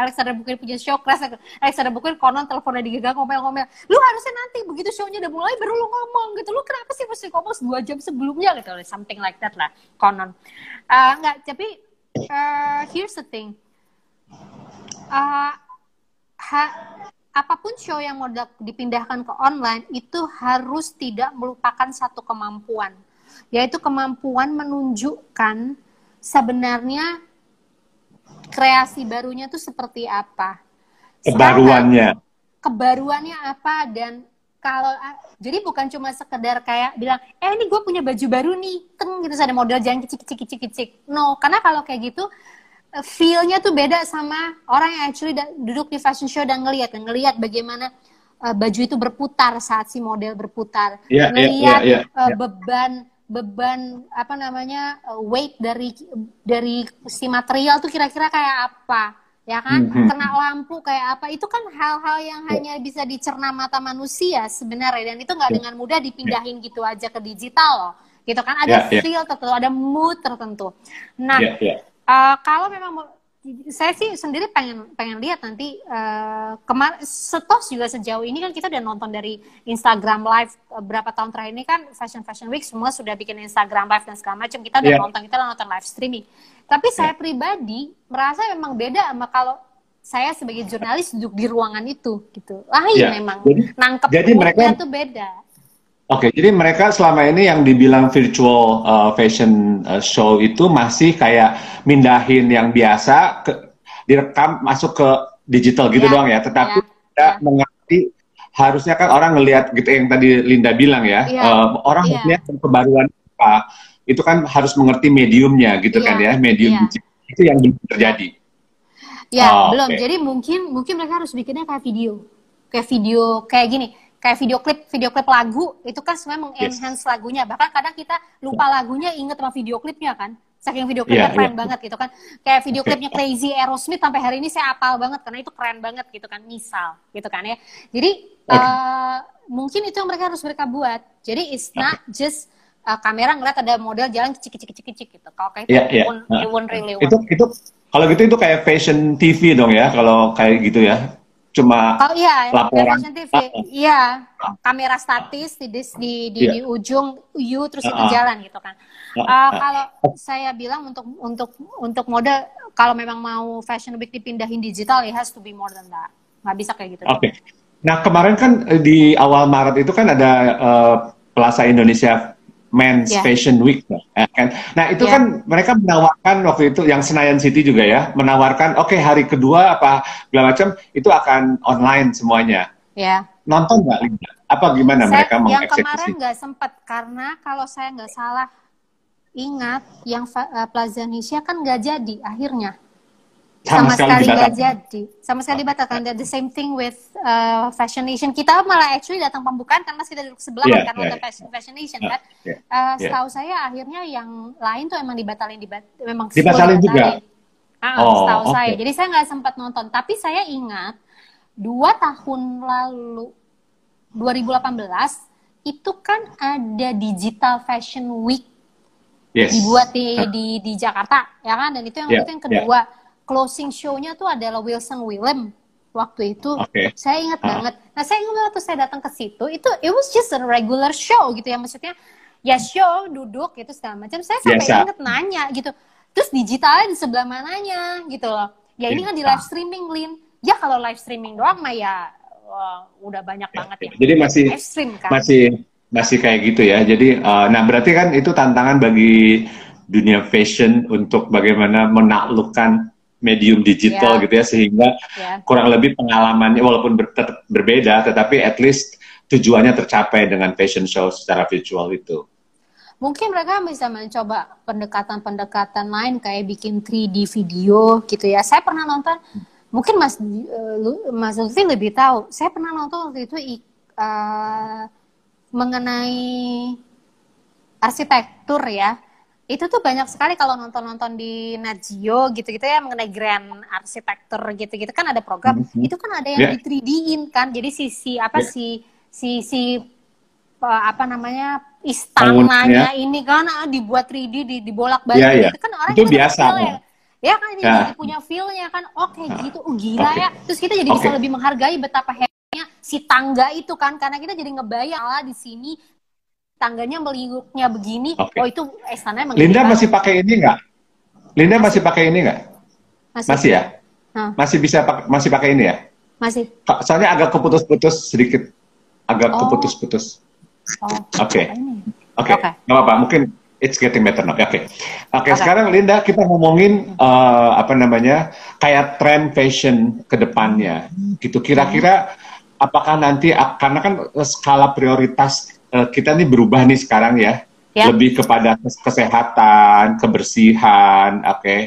Alexander McQueen punya show crash Alexander McQueen konon telepon Lady Gaga ngomel-ngomel. Lu harusnya nanti begitu shownya udah mulai baru lu ngomong gitu. Lu kenapa sih mesti ngomong dua jam sebelumnya gitu? Something like that lah konon. Uh, nggak tapi uh, here's the thing. Uh, apa pun show yang mau dipindahkan ke online itu harus tidak melupakan satu kemampuan, yaitu kemampuan menunjukkan sebenarnya kreasi barunya itu seperti apa. Kebaruannya. kebaruannya apa dan kalau jadi bukan cuma sekedar kayak bilang eh ini gue punya baju baru nih teng gitu ada model jangan kicik kicik kicik kicik no karena kalau kayak gitu feel-nya tuh beda sama orang yang actually duduk di fashion show dan ngelihat ngelihat bagaimana uh, baju itu berputar saat si model berputar, yeah, iya, ngelihat yeah, yeah, yeah, uh, beban beban apa namanya uh, weight dari dari si material tuh kira-kira kayak apa ya kan mm -hmm. kena lampu kayak apa itu kan hal-hal yang yeah. hanya bisa dicerna mata manusia sebenarnya dan itu nggak yeah. dengan mudah dipindahin yeah. gitu aja ke digital loh gitu kan ada yeah, yeah. feel tertentu ada mood tertentu nah yeah, yeah Uh, kalau memang saya sih sendiri pengen pengen lihat nanti uh, kemar setos juga sejauh ini kan kita udah nonton dari Instagram live uh, berapa tahun terakhir ini kan fashion fashion week semua sudah bikin Instagram live dan segala macam kita udah yeah. nonton kita udah nonton live streaming tapi yeah. saya pribadi merasa memang beda sama kalau saya sebagai jurnalis duduk di ruangan itu gitu lain yeah. memang jadi, nangkep jadi mereka tuh beda Oke, okay, jadi mereka selama ini yang dibilang virtual uh, fashion uh, show itu masih kayak mindahin yang biasa ke, direkam masuk ke digital gitu yeah. doang ya. Tetapi yeah. tidak yeah. mengerti harusnya kan orang ngelihat gitu yang tadi Linda bilang ya, yeah. uh, orang yeah. melihat kebaruan apa itu kan harus mengerti mediumnya gitu yeah. kan ya, medium yeah. digital itu yang belum terjadi. Ya, oh, belum. Okay. Jadi mungkin mungkin mereka harus bikinnya kayak video. Kayak video kayak gini kayak video klip video klip lagu itu kan sebenarnya mengenhance yes. lagunya bahkan kadang kita lupa lagunya inget sama video klipnya kan saking video klipnya yeah, keren yeah. banget gitu kan kayak video klipnya Crazy Aerosmith sampai hari ini saya apal banget karena itu keren banget gitu kan misal gitu kan ya jadi okay. uh, mungkin itu yang mereka harus mereka buat jadi it's not okay. just uh, kamera ngeliat ada model jalan kecik kecik kecik gitu kalau kayak yeah, itu yeah. It won't, really itu itu kalau gitu itu kayak fashion TV dong ya kalau kayak gitu ya cuma oh, iya, laporan TV. Iya, kamera statis di di di, yeah. di ujung U terus uh, itu jalan gitu kan. Uh, uh, kalau saya bilang untuk untuk untuk mode kalau memang mau fashion week dipindahin digital, it has to be more than that. Nggak bisa kayak gitu. Oke. Okay. Nah kemarin kan eh, di awal Maret itu kan ada uh, Plaza Indonesia Men's yeah. Fashion Week ya kan. Nah itu yeah. kan mereka menawarkan waktu itu yang Senayan City juga ya menawarkan oke okay, hari kedua apa segala macam itu akan online semuanya. Ya. Yeah. Nonton nggak Linda? Apa gimana saya, mereka mengeksekusi? Yang kemarin nggak sempat karena kalau saya nggak salah ingat yang uh, Plaza Indonesia kan nggak jadi akhirnya sama, sama sekali nggak jadi. Sama sekali batalkan the same thing with uh, Fashion Nation. Kita malah actually datang pembukaan karena kita duduk sebelah yeah, kan yeah, Fashion, Fashion Nation yeah, kan? yeah, uh, setahu yeah. saya akhirnya yang lain tuh emang dibatalin dibat memang dibatalin juga? Ah, oh, setahu okay. saya jadi saya nggak sempat nonton. Tapi saya ingat dua tahun lalu 2018 itu kan ada digital fashion week yes. dibuat di, di di Jakarta ya kan? Dan itu yang yeah, itu yang kedua. yeah closing show-nya tuh adalah Wilson Willem waktu itu. Okay. Saya ingat uh. banget. Nah, saya ingat waktu saya datang ke situ, itu it was just a regular show gitu ya. Maksudnya ya show, duduk gitu segala macam. Saya sampai Biasa. inget nanya gitu. Terus digitalnya di sebelah mananya gitu loh. Ya ini kan di live streaming, Lin. Ya kalau live streaming doang mah ya wah, udah banyak ya, banget ya. Jadi masih stream, kan? masih masih kayak gitu ya. Jadi uh, nah berarti kan itu tantangan bagi dunia fashion untuk bagaimana menaklukkan medium digital yeah. gitu ya sehingga yeah. kurang lebih pengalamannya walaupun ber, tetap berbeda tetapi at least tujuannya tercapai dengan fashion show secara virtual itu. Mungkin mereka bisa mencoba pendekatan-pendekatan lain kayak bikin 3D video gitu ya. Saya pernah nonton, mungkin Mas uh, Mas Lutfi lebih tahu. Saya pernah nonton waktu itu uh, mengenai arsitektur ya itu tuh banyak sekali kalau nonton-nonton di Nat Geo gitu-gitu ya mengenai grand arsitektur gitu-gitu kan ada program mm -hmm. itu kan ada yang yeah. di 3D-in kan jadi sisi apa yeah. si si si apa namanya istananya ini kan ah, dibuat 3D di dibolak-balik yeah, yeah. itu kan orang itu biasa ya. ya kan ini yeah. punya feel-nya kan oke okay, nah. gitu oh, gila okay. ya terus kita jadi okay. bisa lebih menghargai betapa si tangga itu kan karena kita jadi ngebayang ala di sini tangganya melingkupnya begini, okay. oh itu istana emang Linda masih pakai ini nggak? Linda masih pakai ini nggak? Masih. masih ya? Hmm. Masih bisa masih pakai ini ya? Masih. Soalnya agak keputus-putus sedikit, agak oh. keputus-putus. Oh. Oke. Oke. Nggak apa-apa. Mungkin it's getting better now. Oke. Okay. Oke. Okay, okay. Sekarang Linda kita ngomongin uh, apa namanya kayak trend fashion ke depannya, gitu. Kira-kira apakah nanti karena kan skala prioritas uh, kita nih berubah nih sekarang ya. Ya. lebih kepada kesehatan, kebersihan, oke, okay,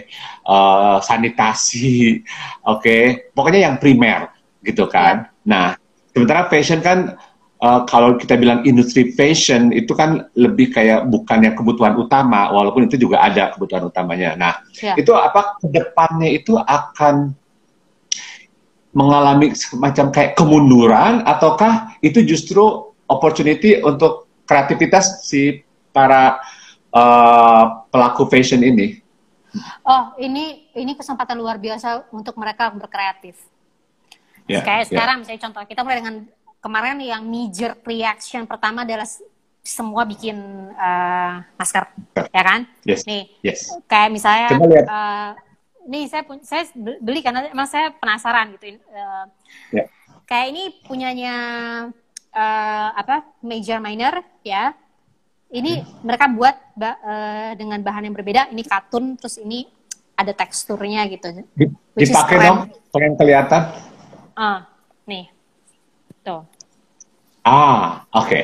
uh, eh, sanitasi, oke, okay. pokoknya yang primer gitu kan. Ya. Nah, sementara fashion kan uh, kalau kita bilang industri fashion itu kan lebih kayak bukan yang kebutuhan utama, walaupun itu juga ada kebutuhan utamanya. Nah, ya. itu apa ke depannya itu akan mengalami semacam kayak kemunduran ataukah itu justru opportunity untuk kreativitas si para uh, pelaku fashion ini? Oh, ini ini kesempatan luar biasa untuk mereka berkreatif. Yeah, Kayak yeah. sekarang, saya contoh kita mulai dengan kemarin yang major reaction pertama adalah semua bikin uh, masker, ya kan? Yes. Nih, yes. kayak misalnya, uh, nih saya saya beli karena emang saya penasaran gitu. Uh, yeah. Kayak ini punyanya uh, apa major minor ya. Ini hmm. mereka buat ba uh, dengan bahan yang berbeda. Ini katun terus ini ada teksturnya gitu. Dipakai dong pengen kelihatan. Ah nih. Tuh. Ah oke okay.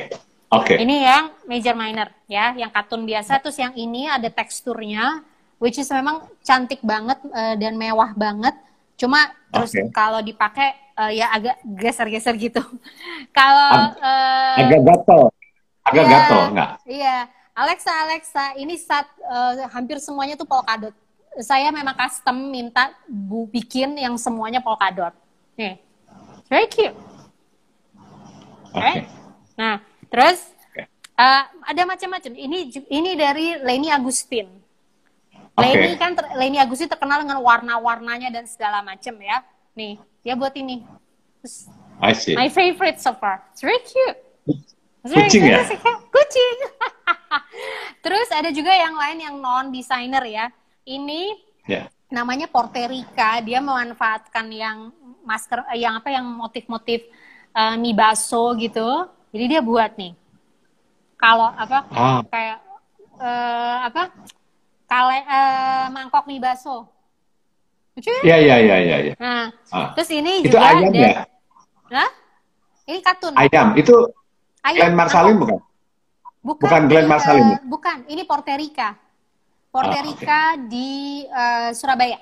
oke. Okay. ini yang major minor ya. Yang katun biasa terus yang ini ada teksturnya which is memang cantik banget uh, dan mewah banget cuma terus okay. kalau dipakai uh, ya agak geser-geser gitu. Kalau Ag uh, agak gatel, agak iya, gatel enggak? Iya, Alexa, Alexa, ini saat uh, hampir semuanya tuh polkadot. Saya memang custom minta bu bikin yang semuanya polkadot. Nih, very cute. Okay. Right? Nah, terus okay. uh, ada macam-macam. Ini ini dari Leni Agustin. Okay. Leni kan Leni Agustin terkenal dengan warna-warnanya dan segala macam ya. Nih, dia buat ini. Terus, I see. My favorite so far. It's very cute. It's Kucing ya? Kucing. Terus ada juga yang lain yang non designer ya. Ini yeah. namanya Porterica. Dia memanfaatkan yang masker, eh, yang apa, yang motif-motif uh, mie baso gitu. Jadi dia buat nih. Kalau apa, ah. kayak uh, apa, kale uh, mangkok mie baso Iya iya iya iya. Ya. Nah, ah. terus ini itu juga ayam ya? Nah, ini katun. Ayam itu ayam. Glenn Marsalim bukan? Bukan, bukan Glenn Marsalim. Uh, bukan, ini Porterica. Porterica oh, okay. di uh, Surabaya.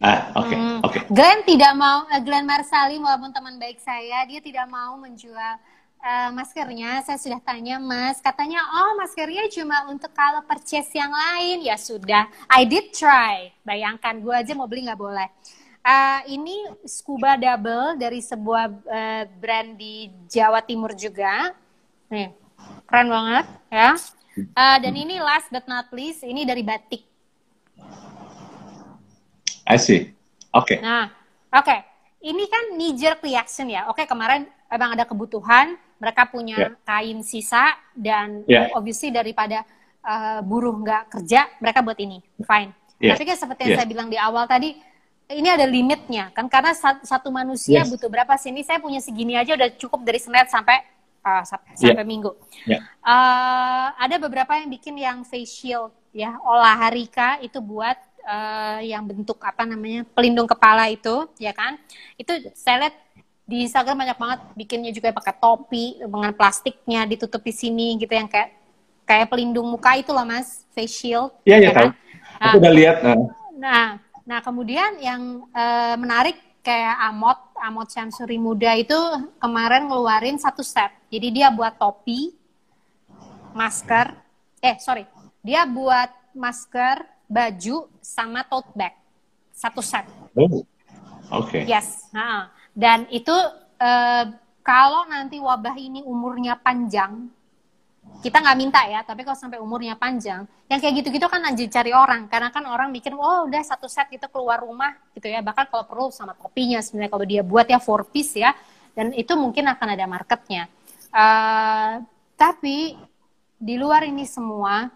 Ah, oke, okay, hmm. oke. Okay. Glenn tidak mau, uh, Glenn Marsalim walaupun teman baik saya, dia tidak mau menjual uh, maskernya, saya sudah tanya mas, katanya oh maskernya cuma untuk kalau purchase yang lain, ya sudah. I did try, bayangkan gue aja mau beli nggak boleh. Uh, ini scuba double dari sebuah uh, brand di Jawa Timur juga, nih keren banget ya. Uh, dan ini last but not least, ini dari batik. I see. Oke. Okay. Nah, oke. Okay. Ini kan knee jerk reaction ya. Oke, okay, kemarin emang ada kebutuhan mereka punya yeah. kain sisa dan yeah. obviously daripada uh, buruh nggak kerja mereka buat ini fine yeah. tapi kan seperti yang yeah. saya bilang di awal tadi ini ada limitnya kan karena satu manusia yes. butuh berapa sih ini saya punya segini aja udah cukup dari senin sampai uh, sampai, yeah. sampai minggu yeah. uh, ada beberapa yang bikin yang face shield ya olah harika itu buat uh, yang bentuk apa namanya pelindung kepala itu ya kan itu saya lihat di Instagram banyak banget bikinnya juga pakai topi dengan plastiknya ditutup di sini gitu yang kayak kayak pelindung muka itu loh mas face shield iya iya ya tahu kan? nah, aku udah lihat nah. nah nah kemudian yang uh, menarik kayak Amot Amot Syamsuri Muda itu kemarin ngeluarin satu set jadi dia buat topi masker eh sorry Dia buat masker, baju, sama tote bag. Satu set. Oh, oke. Okay. Yes. Nah, dan itu uh, kalau nanti wabah ini umurnya panjang, kita nggak minta ya, tapi kalau sampai umurnya panjang, yang kayak gitu-gitu kan aja cari orang, karena kan orang mikir, oh udah satu set gitu keluar rumah gitu ya, bahkan kalau perlu sama kopinya sebenarnya kalau dia buat ya four piece ya, dan itu mungkin akan ada marketnya. Uh, tapi di luar ini semua,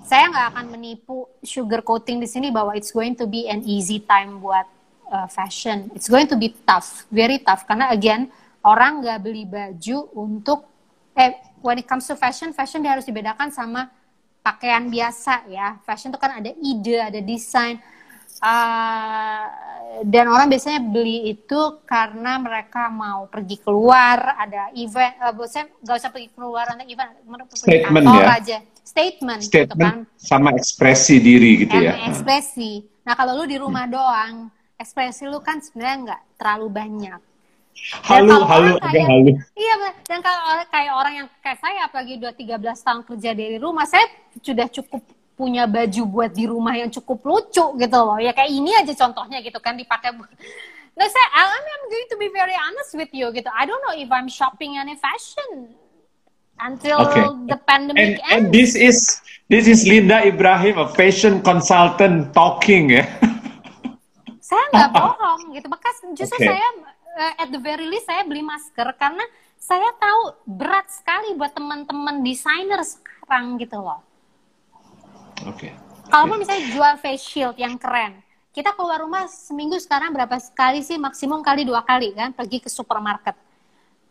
saya nggak akan menipu sugar coating di sini bahwa it's going to be an easy time buat uh, fashion. It's going to be tough, very tough. Karena again orang nggak beli baju untuk eh when it comes to fashion, fashion dia harus dibedakan sama pakaian biasa ya. Fashion itu kan ada ide, ada desain. Uh, dan orang biasanya beli itu karena mereka mau pergi keluar, ada event, uh, saya nggak usah pergi keluar, ada event, statement ya. aja statement, statement gitu kan. sama ekspresi diri gitu ya. Ekspresi. Nah kalau lu di rumah hmm. doang, ekspresi lu kan sebenarnya nggak terlalu banyak. Halu, halu, kayak, halu. Iya, dan kalau kayak orang yang kayak saya, apalagi udah 13 tahun kerja dari rumah, saya sudah cukup punya baju buat di rumah yang cukup lucu gitu loh. Ya kayak ini aja contohnya gitu kan dipakai. Nah, saya, I'm going to be very honest with you gitu. I don't know if I'm shopping any fashion until okay. the pandemic and, ends. And this is this is Linda Ibrahim, a fashion consultant talking ya. saya nggak bohong gitu, bekas justru okay. saya uh, at the very least saya beli masker karena saya tahu berat sekali buat teman-teman desainer sekarang gitu loh. Oke. Okay. Kalaupun misalnya jual face shield yang keren, kita keluar rumah seminggu sekarang berapa sekali sih maksimum kali dua kali kan pergi ke supermarket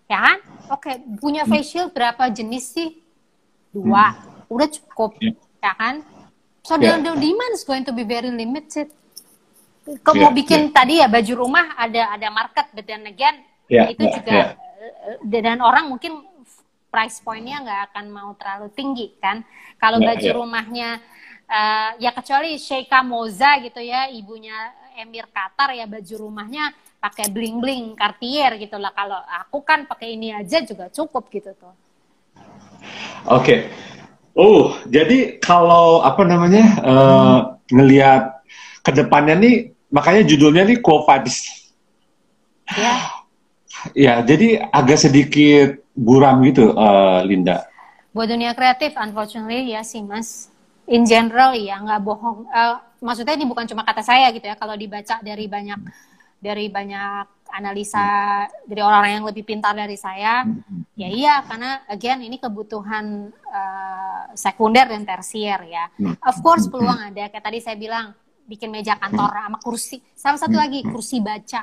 ya kan? Oke, punya hmm. face shield berapa jenis sih? Dua, hmm. udah cukup, yeah. ya kan? So yeah. the, the demand is going to be very limited. Kalau yeah, mau bikin yeah. tadi ya baju rumah ada ada market, but then again yeah, itu yeah, juga yeah. dan orang mungkin price pointnya nggak akan mau terlalu tinggi kan? Kalau yeah, baju yeah. rumahnya uh, ya kecuali Sheikha Moza gitu ya, ibunya Emir Qatar ya baju rumahnya pakai bling bling Cartier gitu lah kalau aku kan pakai ini aja juga cukup gitu tuh oke okay. oh jadi kalau apa namanya uh, ngelihat ke depannya nih makanya judulnya nih co-vibes ya. Ya jadi agak sedikit buram gitu uh, Linda. Buat dunia kreatif unfortunately ya sih mas. In general ya nggak bohong. Uh, maksudnya ini bukan cuma kata saya gitu ya. Kalau dibaca dari banyak dari banyak analisa dari orang-orang yang lebih pintar dari saya ya iya karena again ini kebutuhan uh, sekunder dan tersier ya. Of course peluang ada. Kayak tadi saya bilang bikin meja kantor sama kursi. Sama satu lagi kursi baca.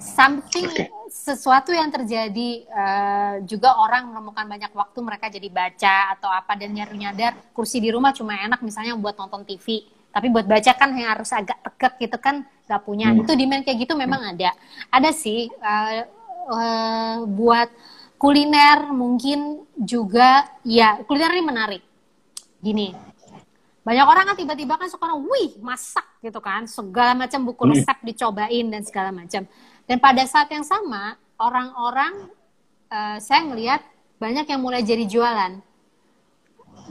Something sesuatu yang terjadi uh, juga orang menemukan banyak waktu mereka jadi baca atau apa dan nyari nyadar kursi di rumah cuma enak misalnya buat nonton TV tapi buat baca kan yang harus agak tegak gitu kan nggak punya. Hmm. itu demand kayak gitu memang ada. Ada sih uh, uh, buat kuliner mungkin juga ya kuliner ini menarik. Gini banyak orang kan tiba-tiba kan suka wih masak gitu kan. Segala macam buku hmm. resep dicobain dan segala macam. Dan pada saat yang sama orang-orang uh, saya ngelihat banyak yang mulai jadi jualan.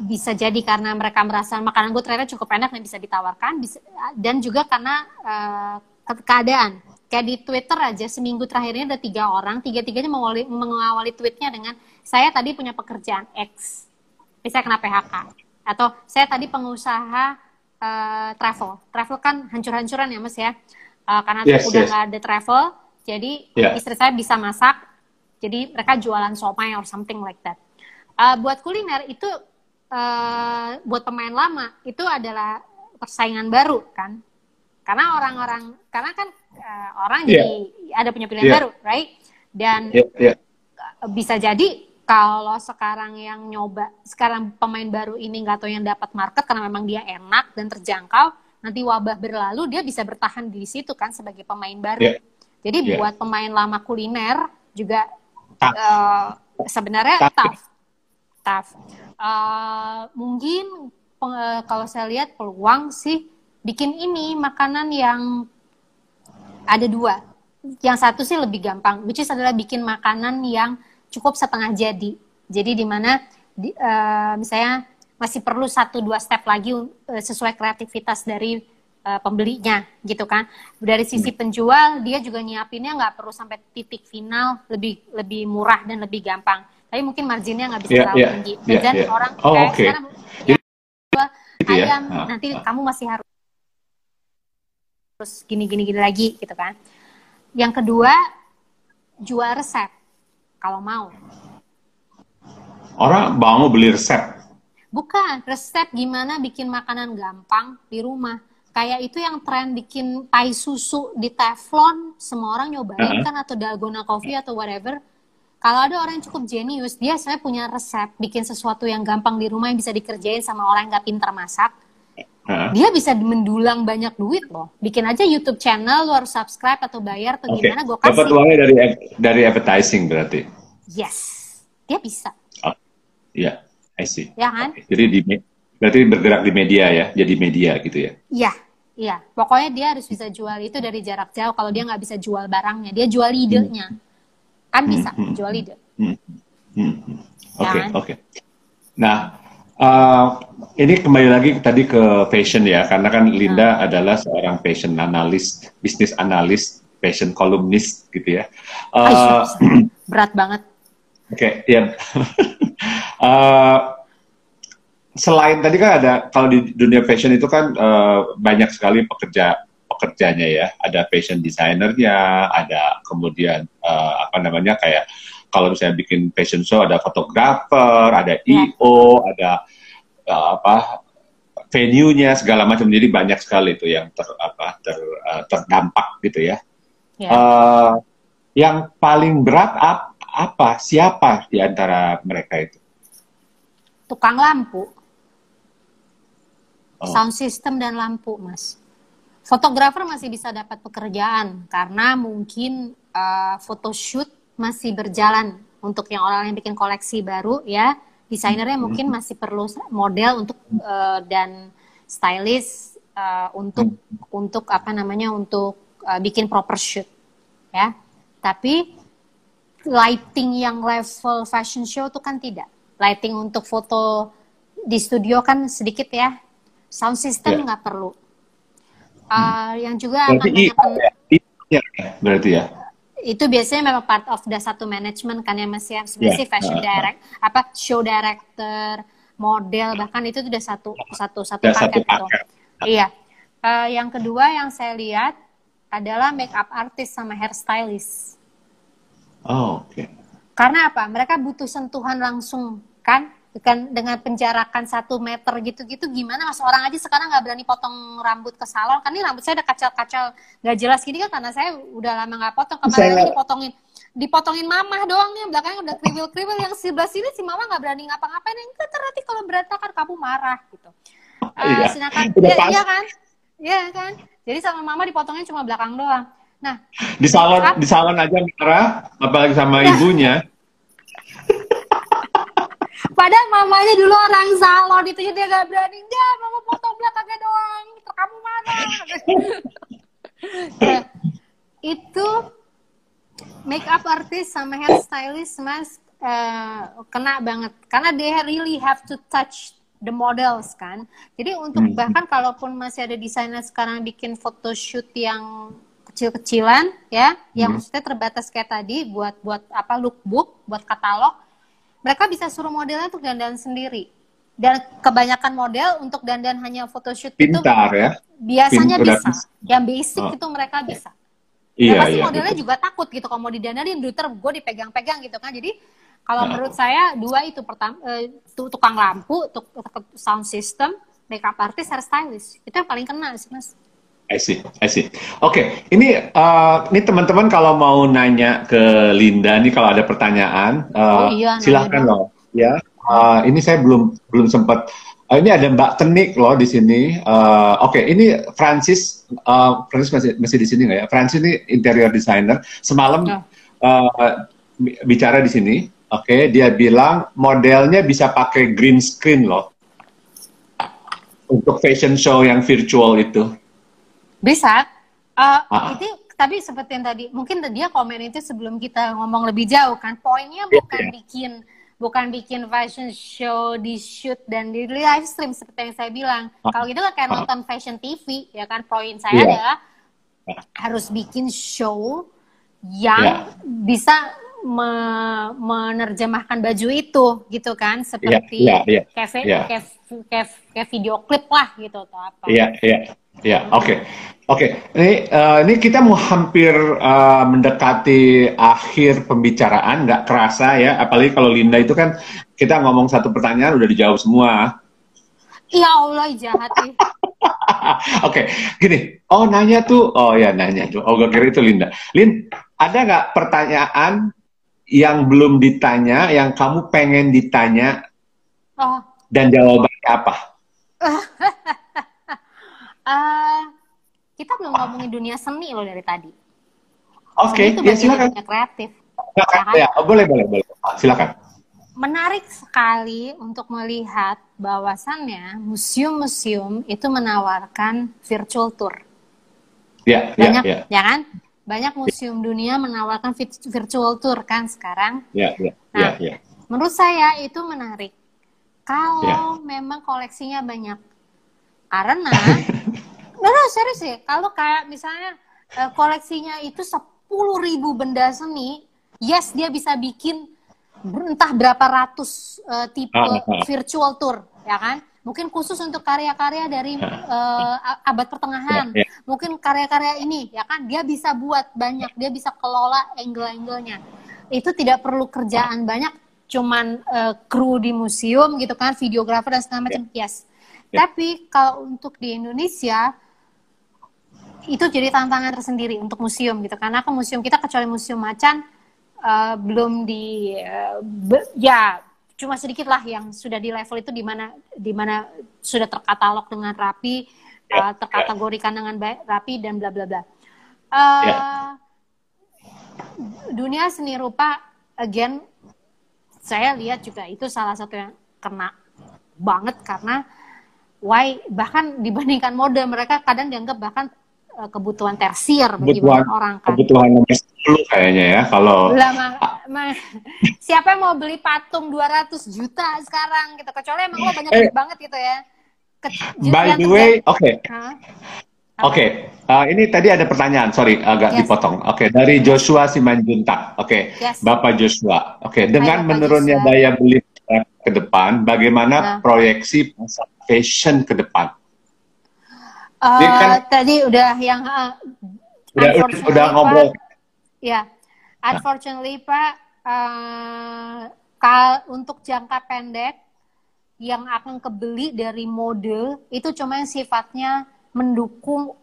Bisa jadi karena mereka merasa makanan gue ternyata cukup enak dan bisa ditawarkan bisa, dan juga karena uh, keadaan. Kayak di Twitter aja seminggu terakhir ini ada tiga orang tiga-tiganya mengawali, mengawali tweetnya dengan saya tadi punya pekerjaan X bisa kena PHK atau saya tadi pengusaha uh, travel travel kan hancur-hancuran ya mas ya uh, karena yes, udah nggak yes. ada travel jadi yeah. istri saya bisa masak jadi mereka jualan somai or something like that uh, buat kuliner itu uh, buat pemain lama itu adalah persaingan baru kan karena orang-orang karena kan uh, orang yeah. jadi ada punya pilihan yeah. baru right dan yeah, yeah. bisa jadi kalau sekarang yang nyoba sekarang pemain baru ini nggak tahu yang dapat market karena memang dia enak dan terjangkau nanti wabah berlalu dia bisa bertahan di situ kan sebagai pemain baru yeah. jadi yeah. buat pemain lama kuliner juga uh, sebenarnya tough tough uh, mungkin uh, kalau saya lihat peluang sih bikin ini makanan yang ada dua. Yang satu sih lebih gampang, which is adalah bikin makanan yang cukup setengah jadi. Jadi di mana di, uh, misalnya masih perlu satu dua step lagi uh, sesuai kreativitas dari uh, pembelinya gitu kan. Dari sisi penjual dia juga nyiapinnya nggak perlu sampai titik final lebih lebih murah dan lebih gampang. Tapi mungkin marginnya nggak bisa yeah, terlalu yeah, tinggi. Yeah, dan yeah. orang oh, kayak okay. sekarang ya, gitu ya? ayam ya? nanti kamu masih harus terus gini gini gini lagi gitu kan. Yang kedua jual resep kalau mau. Orang mau beli resep. Bukan, resep gimana bikin makanan gampang di rumah. Kayak itu yang tren bikin pai susu di teflon, semua orang nyobain uh -huh. kan atau dalgona coffee atau whatever. Kalau ada orang yang cukup jenius, dia saya punya resep bikin sesuatu yang gampang di rumah yang bisa dikerjain sama orang yang nggak pintar masak dia bisa mendulang banyak duit loh. Bikin aja YouTube channel, lu harus subscribe atau bayar atau okay. gimana, gue kasih. Dapat uangnya dari dari advertising berarti? Yes, dia bisa. Oh, iya, I see. Ya kan? Okay. Jadi di berarti bergerak di media ya, jadi media gitu ya? Iya, iya. Pokoknya dia harus bisa jual itu dari jarak jauh. Kalau dia nggak bisa jual barangnya, dia jual idenya. Hmm. Kan bisa hmm. hmm jual ide. Hmm. Hmm. hmm. Ya oke, kan? oke. Nah, Uh, ini kembali lagi tadi ke fashion ya, karena kan Linda hmm. adalah seorang fashion analis, bisnis analis, fashion columnist gitu ya. Uh, Berat banget. Oke, okay, ya. uh, selain tadi kan ada kalau di dunia fashion itu kan uh, banyak sekali pekerja pekerjanya ya. Ada fashion designernya, ada kemudian uh, apa namanya kayak kalau misalnya bikin fashion show ada fotografer, ada yeah. IO, ada uh, apa venue-nya segala macam jadi banyak sekali itu yang ter apa ter uh, terdampak gitu ya. Yeah. Ya. Uh, yang paling berat ap, apa siapa di antara mereka itu? Tukang lampu. Oh. Sound system dan lampu, Mas. Fotografer masih bisa dapat pekerjaan karena mungkin uh, photoshoot masih berjalan untuk yang orang yang bikin koleksi baru ya desainernya hmm. mungkin masih perlu model untuk uh, dan stylist uh, untuk hmm. untuk apa namanya untuk uh, bikin proper shoot ya tapi lighting yang level fashion show itu kan tidak lighting untuk foto di studio kan sedikit ya sound system ya. nggak yeah. perlu uh, yang juga berarti akan banyak ya, berarti ya itu biasanya memang part of the satu manajemen kan ya mas ya? Sebenarnya yeah. fashion uh, direct apa show director model bahkan itu sudah satu satu satu paket, satu paket. iya. Uh, yang kedua yang saya lihat adalah makeup artist sama hairstylist. Oh oke. Okay. karena apa? Mereka butuh sentuhan langsung kan dengan dengan penjarakan satu meter gitu-gitu gimana mas? Orang aja sekarang nggak berani potong rambut ke salon. Kan ini rambut saya udah kacau-kacau nggak jelas gini kan karena saya udah lama nggak potong. Kemarin saya... dipotongin. Dipotongin mamah doang nih belakangnya udah kriwil-kriwil. Yang sebelah sini si mama nggak berani ngapa-ngapain. Yang kan nanti kalau berantakan kamu marah gitu. Uh, iya. ya, iya kan? Iya kan? Jadi sama mama dipotongnya cuma belakang doang. Nah di salon di salon aja marah apalagi sama nah, ibunya Padahal mamanya dulu orang salon itu dia gak berani. Enggak, mama potong belakangnya doang. Kamu mana? nah, itu makeup artist sama hairstylist mas uh, kena banget karena they really have to touch the models kan. Jadi untuk hmm. bahkan kalaupun masih ada desainer sekarang bikin photoshoot yang kecil-kecilan ya, yang hmm. maksudnya terbatas kayak tadi buat buat apa lookbook, buat katalog mereka bisa suruh modelnya untuk dandan sendiri dan kebanyakan model untuk dandan hanya photoshoot Pintar, itu ya? biasanya Pintar. bisa yang basic oh. itu mereka bisa iya, nah, pasti iya, modelnya betul. juga takut gitu kalau mau didandanin duter gue dipegang-pegang gitu kan jadi kalau nah. menurut saya dua itu pertama eh, tukang lampu tuk, sound system makeup artist hairstylist itu yang paling kena sih mas I see, I see. Oke, okay. ini uh, ini teman-teman kalau mau nanya ke Linda nih kalau ada pertanyaan, uh, oh, iya, silahkan loh. Ya, uh, ini saya belum belum sempat. Uh, ini ada Mbak Tenik loh di sini. Uh, Oke, okay. ini Francis, uh, Francis masih masih di sini nggak ya? Francis ini interior designer. Semalam oh. uh, bicara di sini. Oke, okay. dia bilang modelnya bisa pakai green screen loh untuk fashion show yang virtual itu. Bisa. Uh, ah. Itu tapi seperti yang tadi, mungkin dia komen itu sebelum kita ngomong lebih jauh kan. Poinnya iya, bukan yeah. bikin bukan bikin fashion show di shoot dan di live stream seperti yang saya bilang. Ah. Kalau gitu kan kayak ah. nonton fashion TV ya kan. Poin saya yeah. adalah harus bikin show yang yeah. bisa me menerjemahkan baju itu gitu kan seperti yeah, yeah, yeah, kayak, yeah. kayak, kayak, kayak video klip lah gitu atau apa. Iya, yeah, iya. Yeah. Ya, oke, okay. oke. Okay. Ini uh, ini kita mau hampir uh, mendekati akhir pembicaraan, nggak kerasa ya. Apalagi kalau Linda itu kan kita ngomong satu pertanyaan udah dijawab semua. Ya Allah, jahat nih. oke, okay. gini. Oh nanya tuh, oh ya nanya tuh. Oh gue kira itu Linda. Lin, ada nggak pertanyaan yang belum ditanya, yang kamu pengen ditanya, oh. dan jawabannya apa? uh, kita belum ngomongin dunia seni loh dari tadi. Oke, okay, ya silakan. Dunia kreatif. Silakan. Ya, kan? ya, boleh, boleh, boleh. Silakan. Menarik sekali untuk melihat bahwasannya museum-museum itu menawarkan virtual tour. Ya, ya banyak, ya, ya. ya kan? Banyak museum dunia menawarkan virtual tour kan sekarang. Ya, ya, nah, ya, ya. Menurut saya itu menarik. Kalau ya. memang koleksinya banyak. Karena no, serius sih. Kalau kayak misalnya uh, koleksinya itu sepuluh ribu benda seni, yes dia bisa bikin entah berapa ratus uh, tipe uh, uh. virtual tour, ya kan? Mungkin khusus untuk karya-karya dari uh, abad pertengahan, yeah, yeah. mungkin karya-karya ini, ya kan? Dia bisa buat banyak, dia bisa kelola angle-angle-nya. Itu tidak perlu kerjaan banyak, cuman uh, kru di museum gitu kan, videografer dan segala macam, yeah. yes. Yeah. Tapi kalau untuk di Indonesia, itu jadi tantangan tersendiri untuk museum gitu karena ke museum kita kecuali museum macan uh, belum di uh, be, ya cuma sedikit lah yang sudah di level itu di mana di mana sudah terkatalog dengan rapi uh, terkategorikan dengan baik, rapi dan bla bla bla uh, yeah. dunia seni rupa again saya lihat juga itu salah satu yang kena banget karena why bahkan dibandingkan mode mereka kadang dianggap bahkan Eh, kebutuhan tersier bagi banyak orang kan. Kebutuhan nomor 10 kayaknya ya kalau Lama, ma, siapa yang mau beli patung 200 juta sekarang gitu kecuali emang lo banyak eh, banget gitu ya. Ke, by the way, oke. Okay. Oke, okay. uh, eh, ini tadi ada pertanyaan, sorry agak yes. dipotong. Oke, okay. dari Joshua Simanjuntak. Oke, okay. yes. Bapak Joshua. Oke, okay. dengan Hai, menurunnya Joshua. daya beli ke depan, bagaimana nah. proyeksi pasar fashion ke depan? Uh, kan, tadi udah yang uh, udah, udah ngobrol. ya, unfortunately Pak, uh, kal untuk jangka pendek yang akan kebeli dari mode itu cuma yang sifatnya mendukung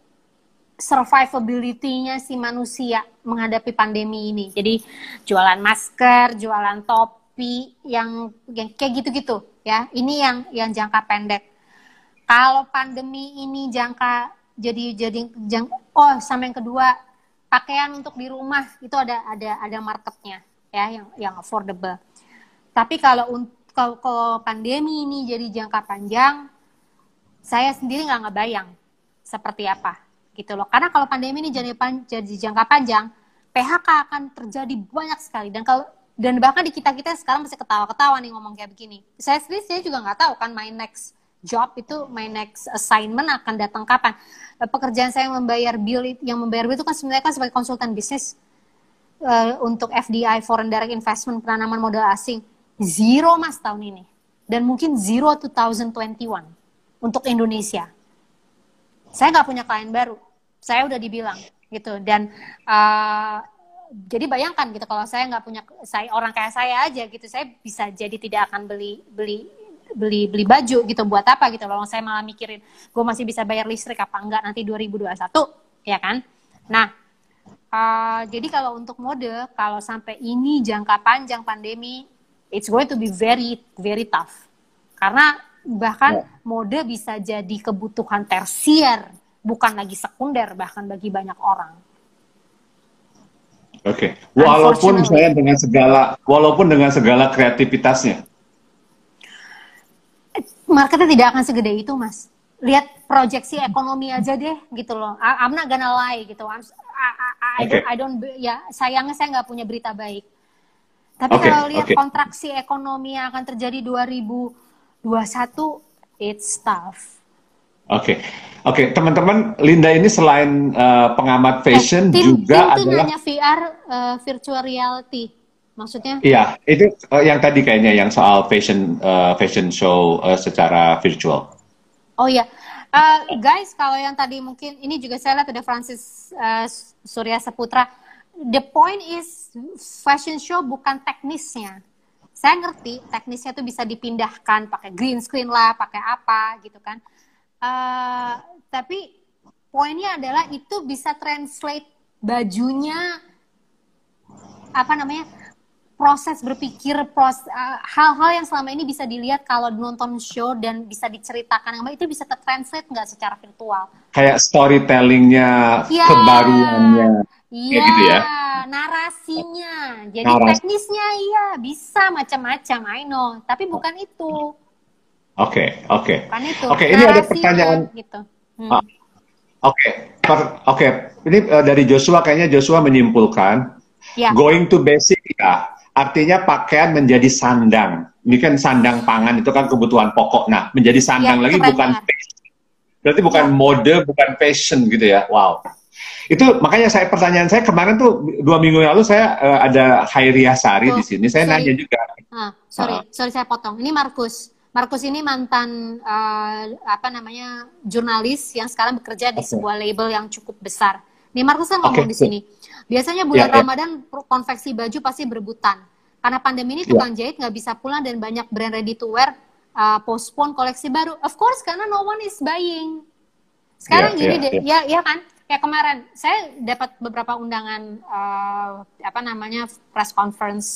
survivability-nya si manusia menghadapi pandemi ini. Jadi jualan masker, jualan topi yang, yang kayak gitu-gitu ya. Ini yang yang jangka pendek kalau pandemi ini jangka jadi jadi jang, oh sama yang kedua pakaian untuk di rumah itu ada ada ada marketnya ya yang yang affordable. Tapi kalau kalau, kalau pandemi ini jadi jangka panjang, saya sendiri nggak ngebayang seperti apa gitu loh. Karena kalau pandemi ini jadi jadi jangka panjang, PHK akan terjadi banyak sekali dan kalau dan bahkan di kita kita sekarang masih ketawa-ketawa nih ngomong kayak begini. Saya sendiri saya juga nggak tahu kan my next job itu my next assignment akan datang kapan. Eh, pekerjaan saya yang membayar bill yang membayar bill itu kan sebenarnya kan sebagai konsultan bisnis uh, untuk FDI foreign direct investment penanaman modal asing zero mas tahun ini dan mungkin zero 2021 untuk Indonesia. Saya nggak punya klien baru, saya udah dibilang gitu dan uh, jadi bayangkan gitu kalau saya nggak punya saya orang kayak saya aja gitu saya bisa jadi tidak akan beli beli beli beli baju gitu buat apa gitu loh saya malah mikirin gue masih bisa bayar listrik apa enggak nanti 2021 ya kan nah uh, jadi kalau untuk mode kalau sampai ini jangka panjang pandemi it's going to be very very tough karena bahkan yeah. mode bisa jadi kebutuhan tersier bukan lagi sekunder bahkan bagi banyak orang Oke, okay. walaupun saya dengan segala, walaupun dengan segala kreativitasnya, marketnya tidak akan segede itu mas lihat proyeksi ekonomi aja deh gitu loh I'm not gonna lie gitu I'm, I, I, I, okay. don't, I don't ya sayangnya saya nggak punya berita baik Tapi okay, kalau lihat okay. kontraksi ekonomi yang akan terjadi 2021, it's tough. Oke, okay. oke okay, teman-teman, Linda ini selain uh, pengamat eh, fashion eh, tim, juga tim adalah hanya VR uh, virtual reality, maksudnya? Iya, itu uh, yang tadi kayaknya yang soal fashion uh, fashion show uh, secara virtual. Oh iya, uh, guys, kalau yang tadi mungkin ini juga saya lihat ada Francis uh, Surya Saputra. The point is fashion show bukan teknisnya. Saya ngerti teknisnya itu bisa dipindahkan pakai green screen lah, pakai apa gitu kan uh, tapi poinnya adalah itu bisa translate bajunya apa namanya proses berpikir proses uh, hal-hal yang selama ini bisa dilihat kalau nonton show dan bisa diceritakan itu bisa tertranslate nggak secara virtual kayak storytellingnya ya, kebaruannya Iya, gitu ya? narasinya. Jadi Naras. teknisnya iya bisa macam-macam, I know. Tapi bukan itu. Oke, oke. Oke, ini ada pertanyaan. Gitu. Hmm. Ah, oke, okay. oke. Ini uh, dari Joshua kayaknya Joshua menyimpulkan yeah. going to basic ya. Artinya pakaian menjadi sandang. Ini kan sandang pangan itu kan kebutuhan pokok. Nah, menjadi sandang yeah, lagi bukan fashion. Berarti bukan yeah. mode, bukan fashion gitu ya. Wow. Itu makanya saya pertanyaan saya kemarin tuh dua minggu lalu saya uh, ada Khairia Sari oh, di sini. Saya sorry. nanya juga. Ah, sorry, uh, sorry saya potong. Ini Markus. Markus ini mantan uh, apa namanya jurnalis yang sekarang bekerja di okay. sebuah label yang cukup besar. Nih Markus kan ngomong okay. di sini. Biasanya bulan yeah, ya. Ramadan konveksi baju pasti berebutan. Karena pandemi ini ya. tukang yeah. jahit nggak bisa pulang dan banyak brand ready to wear uh, postpone koleksi baru. Of course karena no one is buying. Sekarang yeah, gini deh, ya ya kan? ya kemarin saya dapat beberapa undangan uh, apa namanya press conference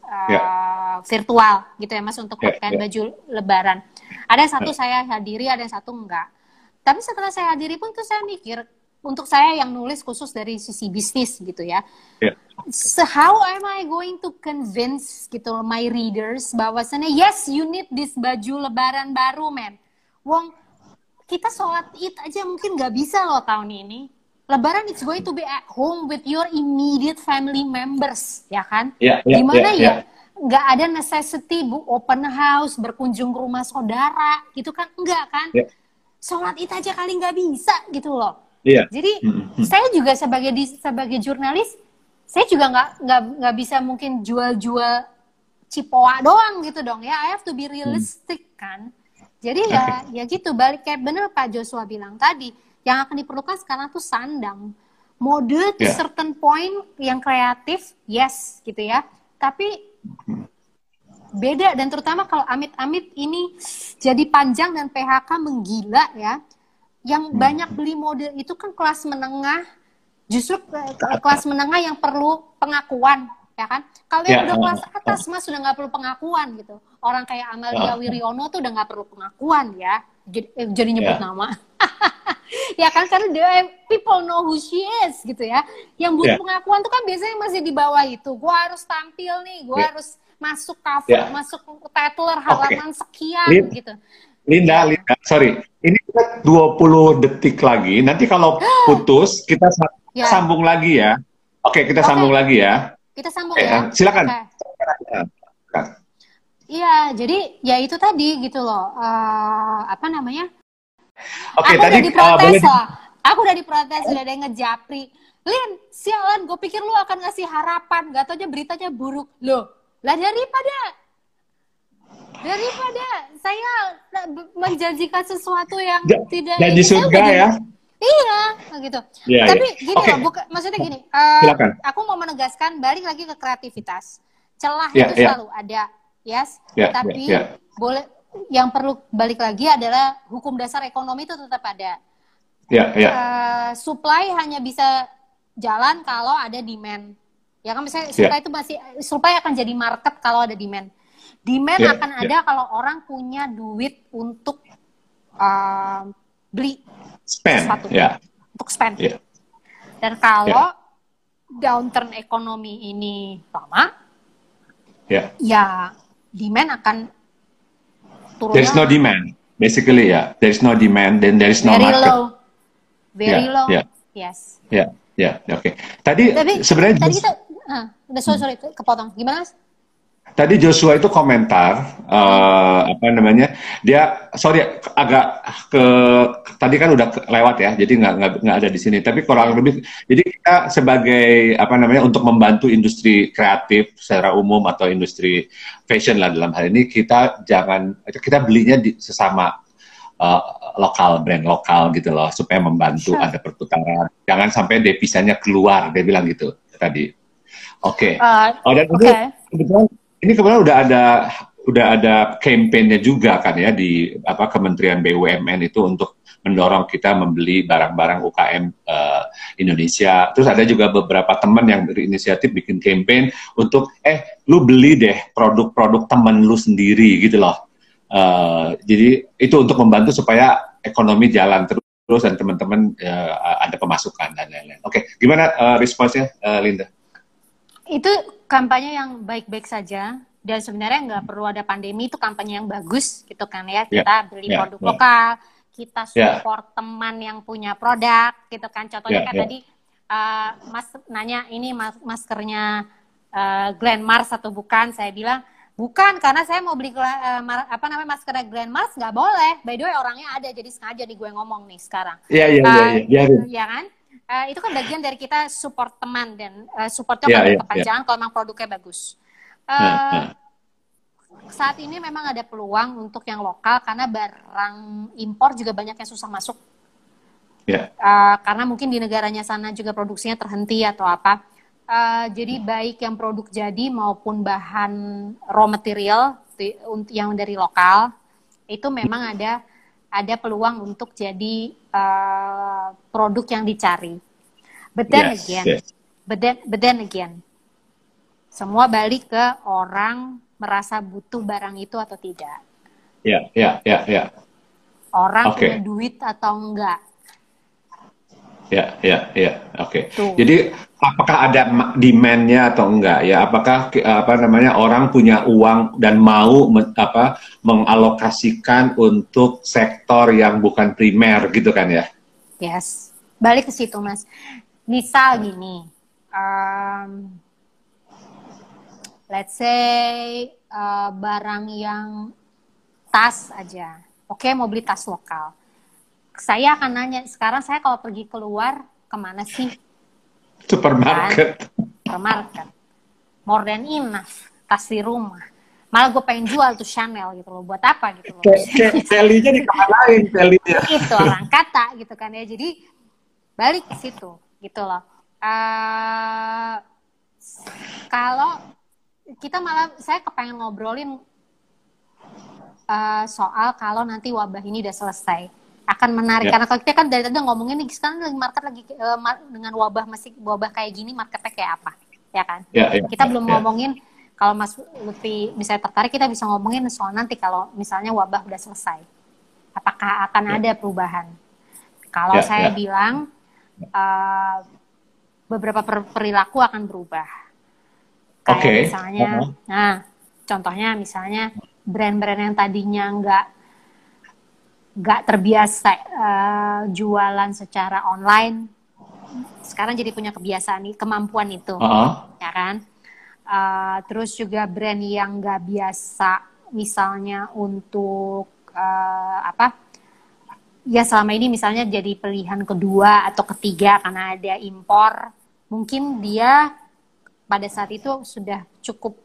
uh, virtual gitu ya mas untuk pakaian baju lebaran ada satu saya hadiri ada satu enggak tapi setelah saya hadiri pun tuh saya mikir untuk saya yang nulis khusus dari sisi bisnis gitu ya yeah. so how am I going to convince gitu my readers bahwasannya yes you need this baju lebaran baru men wong kita sholat id aja mungkin nggak bisa loh tahun ini Lebaran it's going to be at home with your immediate family members, ya kan? Yeah, yeah, Di mana yeah, ya yeah. nggak ada necessity bu open house berkunjung ke rumah saudara, gitu kan? Enggak kan? Yeah. Sholat itu aja kali nggak bisa gitu loh. Yeah. Jadi mm-hmm. saya juga sebagai di, sebagai jurnalis, saya juga nggak nggak nggak bisa mungkin jual-jual cipoa doang gitu dong ya. I have to be realistic mm. kan. Jadi ya okay. ya gitu balik kayak bener Pak Joshua bilang tadi yang akan diperlukan sekarang tuh sandang. Mode to yeah. certain point yang kreatif, yes gitu ya. Tapi beda dan terutama kalau amit-amit ini jadi panjang dan PHK menggila ya. Yang hmm. banyak beli mode itu kan kelas menengah, justru kelas menengah yang perlu pengakuan ya kan? Kalau yang yeah. udah kelas atas mas sudah nggak perlu pengakuan gitu. Orang kayak Amalia Wiriono tuh udah nggak perlu pengakuan ya. Jadi, eh, jadi nyebut yeah. nama. ya kan karena the people know who she is gitu ya. Yang butuh yeah. pengakuan tuh kan biasanya masih di bawah itu. Gua harus tampil nih, gua yeah. harus masuk cover, yeah. masuk titler halaman okay. sekian Lin gitu. Linda, ya. Linda, sorry. Ini 20 detik lagi. Nanti kalau putus kita yeah. sambung lagi ya. Oke, okay, kita okay. sambung lagi ya. Kita sambung okay, ya. Silakan. Okay. Iya, jadi ya itu tadi gitu loh. Uh, apa namanya? Oke, okay, tadi udah diprotes uh, loh. Aku udah diprotes, udah ada yang ngejapri. Lin, sialan, gue pikir lu akan ngasih harapan. Gak tau aja beritanya buruk. Loh, lah daripada daripada saya menjanjikan sesuatu yang ja, tidak janji surga ya iya gitu ya, tapi ya. gini okay. loh buka, maksudnya gini uh, aku mau menegaskan balik lagi ke kreativitas celah ya, itu ya. selalu ada yes ya, tapi ya, ya. boleh yang perlu balik lagi adalah hukum dasar ekonomi itu tetap ada. Ya, ya. Uh, supply hanya bisa jalan kalau ada demand. Ya kan misalnya ya. supply ya. itu masih supply akan jadi market kalau ada demand. Demand ya, akan ya. ada kalau orang punya duit untuk uh, beli spend, sesuatu, ya. untuk spend. Ya. Dan kalau ya. downturn ekonomi ini lama, ya, ya demand akan turunnya there is no demand basically ya yeah. there is no demand then there is no very market low very yeah, low yeah. yes ya yeah, ya yeah, oke okay. tadi sebenarnya tadi kita uh, sorry sorry kepotong gimana mas tadi Joshua itu komentar uh, apa namanya dia sorry agak ke tadi kan udah lewat ya jadi nggak nggak ada di sini tapi kurang lebih jadi kita sebagai apa namanya untuk membantu industri kreatif secara umum atau industri fashion lah dalam hal ini kita jangan kita belinya di sesama uh, lokal brand lokal gitu loh supaya membantu sure. ada perputaran jangan sampai devisanya keluar dia bilang gitu tadi oke okay. uh, oh dan okay. Ini kemudian udah ada udah ada kampanye juga kan ya di apa Kementerian BUMN itu untuk mendorong kita membeli barang-barang UKM uh, eh, Indonesia. Terus ada juga beberapa teman yang berinisiatif bikin campaign untuk eh lu beli deh produk-produk teman lu sendiri gitu loh. Uh, jadi itu untuk membantu supaya ekonomi jalan terus dan teman-teman uh, ada pemasukan dan lain-lain. Oke, okay. gimana uh, responsnya uh, Linda? Itu kampanye yang baik-baik saja dan sebenarnya nggak perlu ada pandemi itu kampanye yang bagus gitu kan ya kita yeah. beli yeah. produk yeah. lokal kita ya. support yeah. teman yang punya produk gitu kan contohnya yeah. kayak yeah. tadi uh, mas nanya ini mas maskernya uh, Glenn Mars atau bukan saya bilang bukan karena saya mau beli uh, apa namanya maskernya Glenn Mars nggak boleh by the way orangnya ada jadi sengaja di gue ngomong nih sekarang iya iya iya iya kan uh, itu kan bagian dari kita support teman dan uh, supportnya yeah, yeah, kepanjangan yeah. kalau memang produknya bagus. Uh, nah, nah. Saat ini memang ada peluang untuk yang lokal karena barang impor juga banyak yang susah masuk. Yeah. Ya. Uh, karena mungkin di negaranya sana juga produksinya terhenti atau apa. Uh, jadi baik yang produk jadi maupun bahan raw material yang dari lokal itu memang ada ada peluang untuk jadi uh, produk yang dicari. But then yes, again, yes. but then but then again, semua balik ke orang merasa butuh barang itu atau tidak. Ya, yeah, ya, yeah, ya, yeah, ya. Orang okay. punya duit atau enggak. Ya, ya, ya. Oke. Okay. Jadi apakah ada demand-nya atau enggak ya? Apakah apa namanya orang punya uang dan mau men, apa mengalokasikan untuk sektor yang bukan primer gitu kan ya? Yes. Balik ke situ, Mas. Misal gini. Um, let's say uh, barang yang tas aja. Oke, okay, mau beli tas lokal saya akan nanya sekarang saya kalau pergi keluar ke mana sih supermarket. Kan? supermarket. More than enough. Tas di rumah. Malah gue pengen jual tuh Chanel gitu loh. Buat apa gitu loh? Kellynya di kamar lain Kellynya itu orang kata gitu kan ya. Jadi balik ke situ gitu loh. Uh, kalau kita malah saya kepengen ngobrolin uh, soal kalau nanti wabah ini udah selesai akan menarik yeah. karena kalau kita kan dari tadi ngomongin nih sekarang lagi market lagi uh, dengan wabah masih wabah kayak gini marketnya kayak apa ya kan yeah, yeah, kita yeah, belum yeah. ngomongin kalau Mas Lutfi bisa tertarik kita bisa ngomongin soal nanti kalau misalnya wabah udah selesai apakah akan yeah. ada perubahan kalau yeah, saya yeah. bilang uh, beberapa per perilaku akan berubah kayak okay. misalnya uh -huh. nah contohnya misalnya brand-brand yang tadinya nggak gak terbiasa uh, jualan secara online. Sekarang jadi punya kebiasaan nih kemampuan itu uh -huh. ya kan? Uh, terus juga brand yang gak biasa misalnya untuk uh, apa? Ya selama ini misalnya jadi pilihan kedua atau ketiga karena ada impor mungkin dia pada saat itu sudah cukup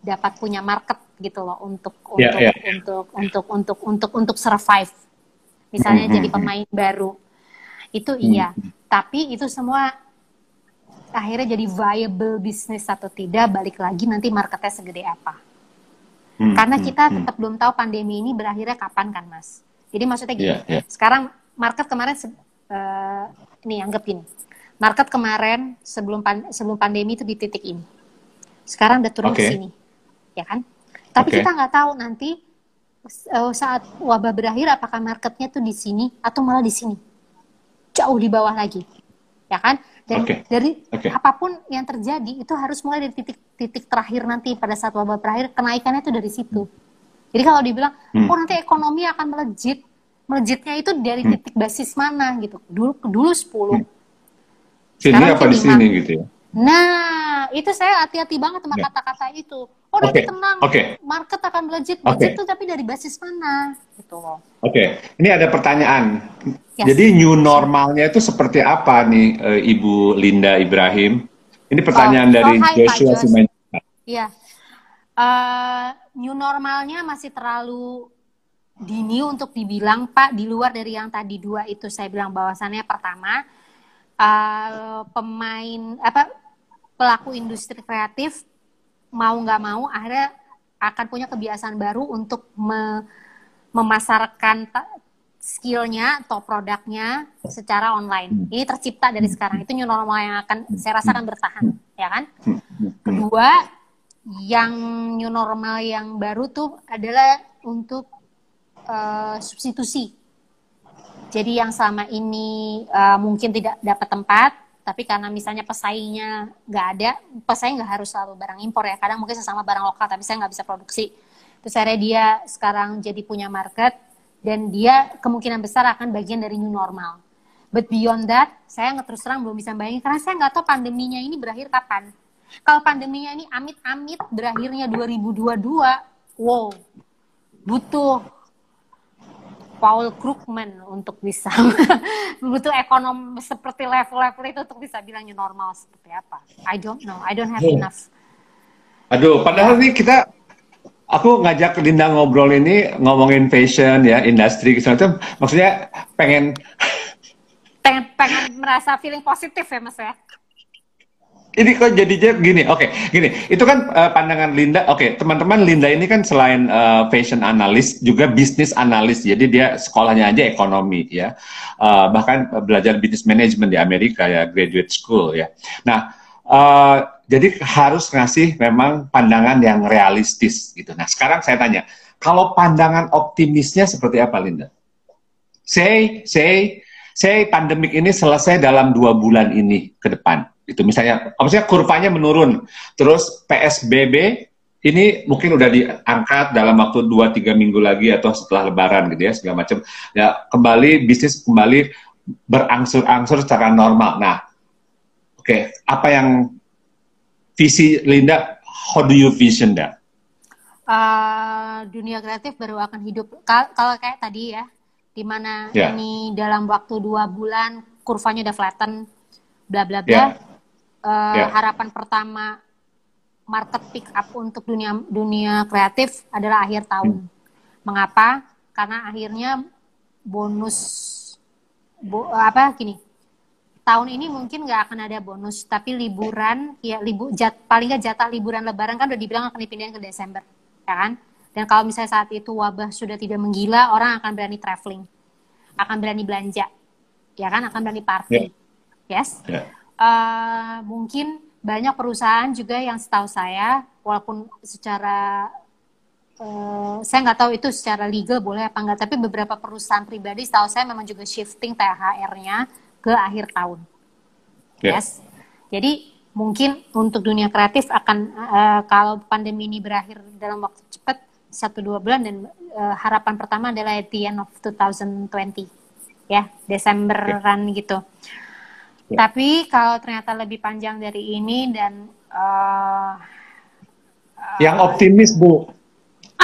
dapat punya market gitu loh untuk yeah, untuk, yeah. untuk untuk untuk untuk untuk survive misalnya mm -hmm. jadi hmm, hmm. pemain baru itu mm -hmm. iya tapi itu semua akhirnya jadi viable bisnis atau tidak balik lagi nanti marketnya segede apa mm -hmm. karena kita tetap belum tahu pandemi ini berakhirnya kapan kan mas jadi maksudnya gini yeah, yeah. sekarang market kemarin uh, ini anggap ini market kemarin sebelum pan sebelum pandemi itu di titik ini sekarang udah turun okay. ke sini ya kan? Tapi okay. kita nggak tahu nanti uh, saat wabah berakhir apakah marketnya tuh di sini atau malah di sini jauh di bawah lagi, ya kan? Dan okay. dari okay. apa pun yang terjadi itu harus mulai dari titik-titik terakhir nanti pada saat wabah berakhir kenaikannya itu dari situ. Jadi kalau dibilang, hmm. oh nanti ekonomi akan melejit, melejitnya itu dari hmm. titik basis mana gitu. Dulu dulu 10. Hmm. Sini apa di sini gitu ya? Nah, itu saya hati-hati banget sama ya. kata-kata itu. Oh nanti okay. tenang, okay. market akan melejit, melejit okay. itu tapi dari basis mana, gitu loh. Oke, okay. ini ada pertanyaan. Yes. Jadi new normalnya itu seperti apa nih, uh, Ibu Linda Ibrahim? Ini pertanyaan oh, dari oh, hi, Joshua Simanjuntak. Iya, uh, new normalnya masih terlalu dini untuk dibilang Pak di luar dari yang tadi dua itu saya bilang bahwasannya pertama uh, pemain apa pelaku industri kreatif mau nggak mau akhirnya akan punya kebiasaan baru untuk me memasarkan skillnya atau produknya secara online. Ini tercipta dari sekarang. Itu new normal yang akan saya rasakan bertahan, ya kan? Kedua, yang new normal yang baru tuh adalah untuk uh, substitusi. Jadi yang selama ini uh, mungkin tidak dapat tempat, tapi karena misalnya pesaingnya nggak ada, pesaing nggak harus selalu barang impor ya. Kadang mungkin sesama barang lokal, tapi saya nggak bisa produksi. Terus akhirnya dia sekarang jadi punya market dan dia kemungkinan besar akan bagian dari new normal. But beyond that, saya nggak terus terang belum bisa bayangin karena saya nggak tahu pandeminya ini berakhir kapan. Kalau pandeminya ini amit-amit berakhirnya 2022, wow, butuh Paul Krugman untuk bisa butuh ekonom seperti level-level itu untuk bisa bilang new normal seperti apa. I don't know. I don't have hmm. enough. Aduh, padahal nih kita aku ngajak Linda ngobrol ini ngomongin fashion ya, industri gitu itu maksudnya pengen pengen pengen merasa feeling positif ya Mas ya ini kok jadinya gini, oke, okay, gini, itu kan uh, pandangan Linda, oke, okay, teman-teman Linda ini kan selain uh, fashion analis juga bisnis analis, jadi dia sekolahnya aja ekonomi ya, uh, bahkan belajar bisnis manajemen di Amerika ya, graduate school ya. Nah, uh, jadi harus ngasih memang pandangan yang realistis gitu. Nah, sekarang saya tanya, kalau pandangan optimisnya seperti apa Linda? Say, say, say pandemik ini selesai dalam dua bulan ini ke depan. Itu misalnya maksudnya kurvanya menurun. Terus PSBB ini mungkin udah diangkat dalam waktu 2-3 minggu lagi atau setelah lebaran gitu ya segala macam. Ya kembali bisnis kembali berangsur-angsur secara normal. Nah oke okay, apa yang visi Linda? How do you vision that? Uh, dunia kreatif baru akan hidup. Kalau kayak tadi ya di mana yeah. ini dalam waktu dua bulan kurvanya udah flatten bla bla bla yeah uh, yeah. harapan pertama market pick up untuk dunia dunia kreatif adalah akhir tahun. Hmm. Mengapa? Karena akhirnya bonus bo, apa gini tahun ini mungkin nggak akan ada bonus tapi liburan ya libu jat, paling nggak jatah liburan lebaran kan udah dibilang akan dipindahin ke Desember ya kan dan kalau misalnya saat itu wabah sudah tidak menggila orang akan berani traveling akan berani belanja ya kan akan berani party yeah. yes yeah uh, mungkin banyak perusahaan juga yang setahu saya, walaupun secara uh, saya nggak tahu itu secara legal boleh apa enggak, tapi beberapa perusahaan pribadi setahu saya memang juga shifting THR-nya ke akhir tahun. Yeah. Yes. Jadi mungkin untuk dunia kreatif akan uh, kalau pandemi ini berakhir dalam waktu cepat satu dua bulan dan uh, harapan pertama adalah at the end of 2020 ya Desemberan yeah. gitu. Ya. Tapi kalau ternyata lebih panjang dari ini dan uh, yang optimis bu.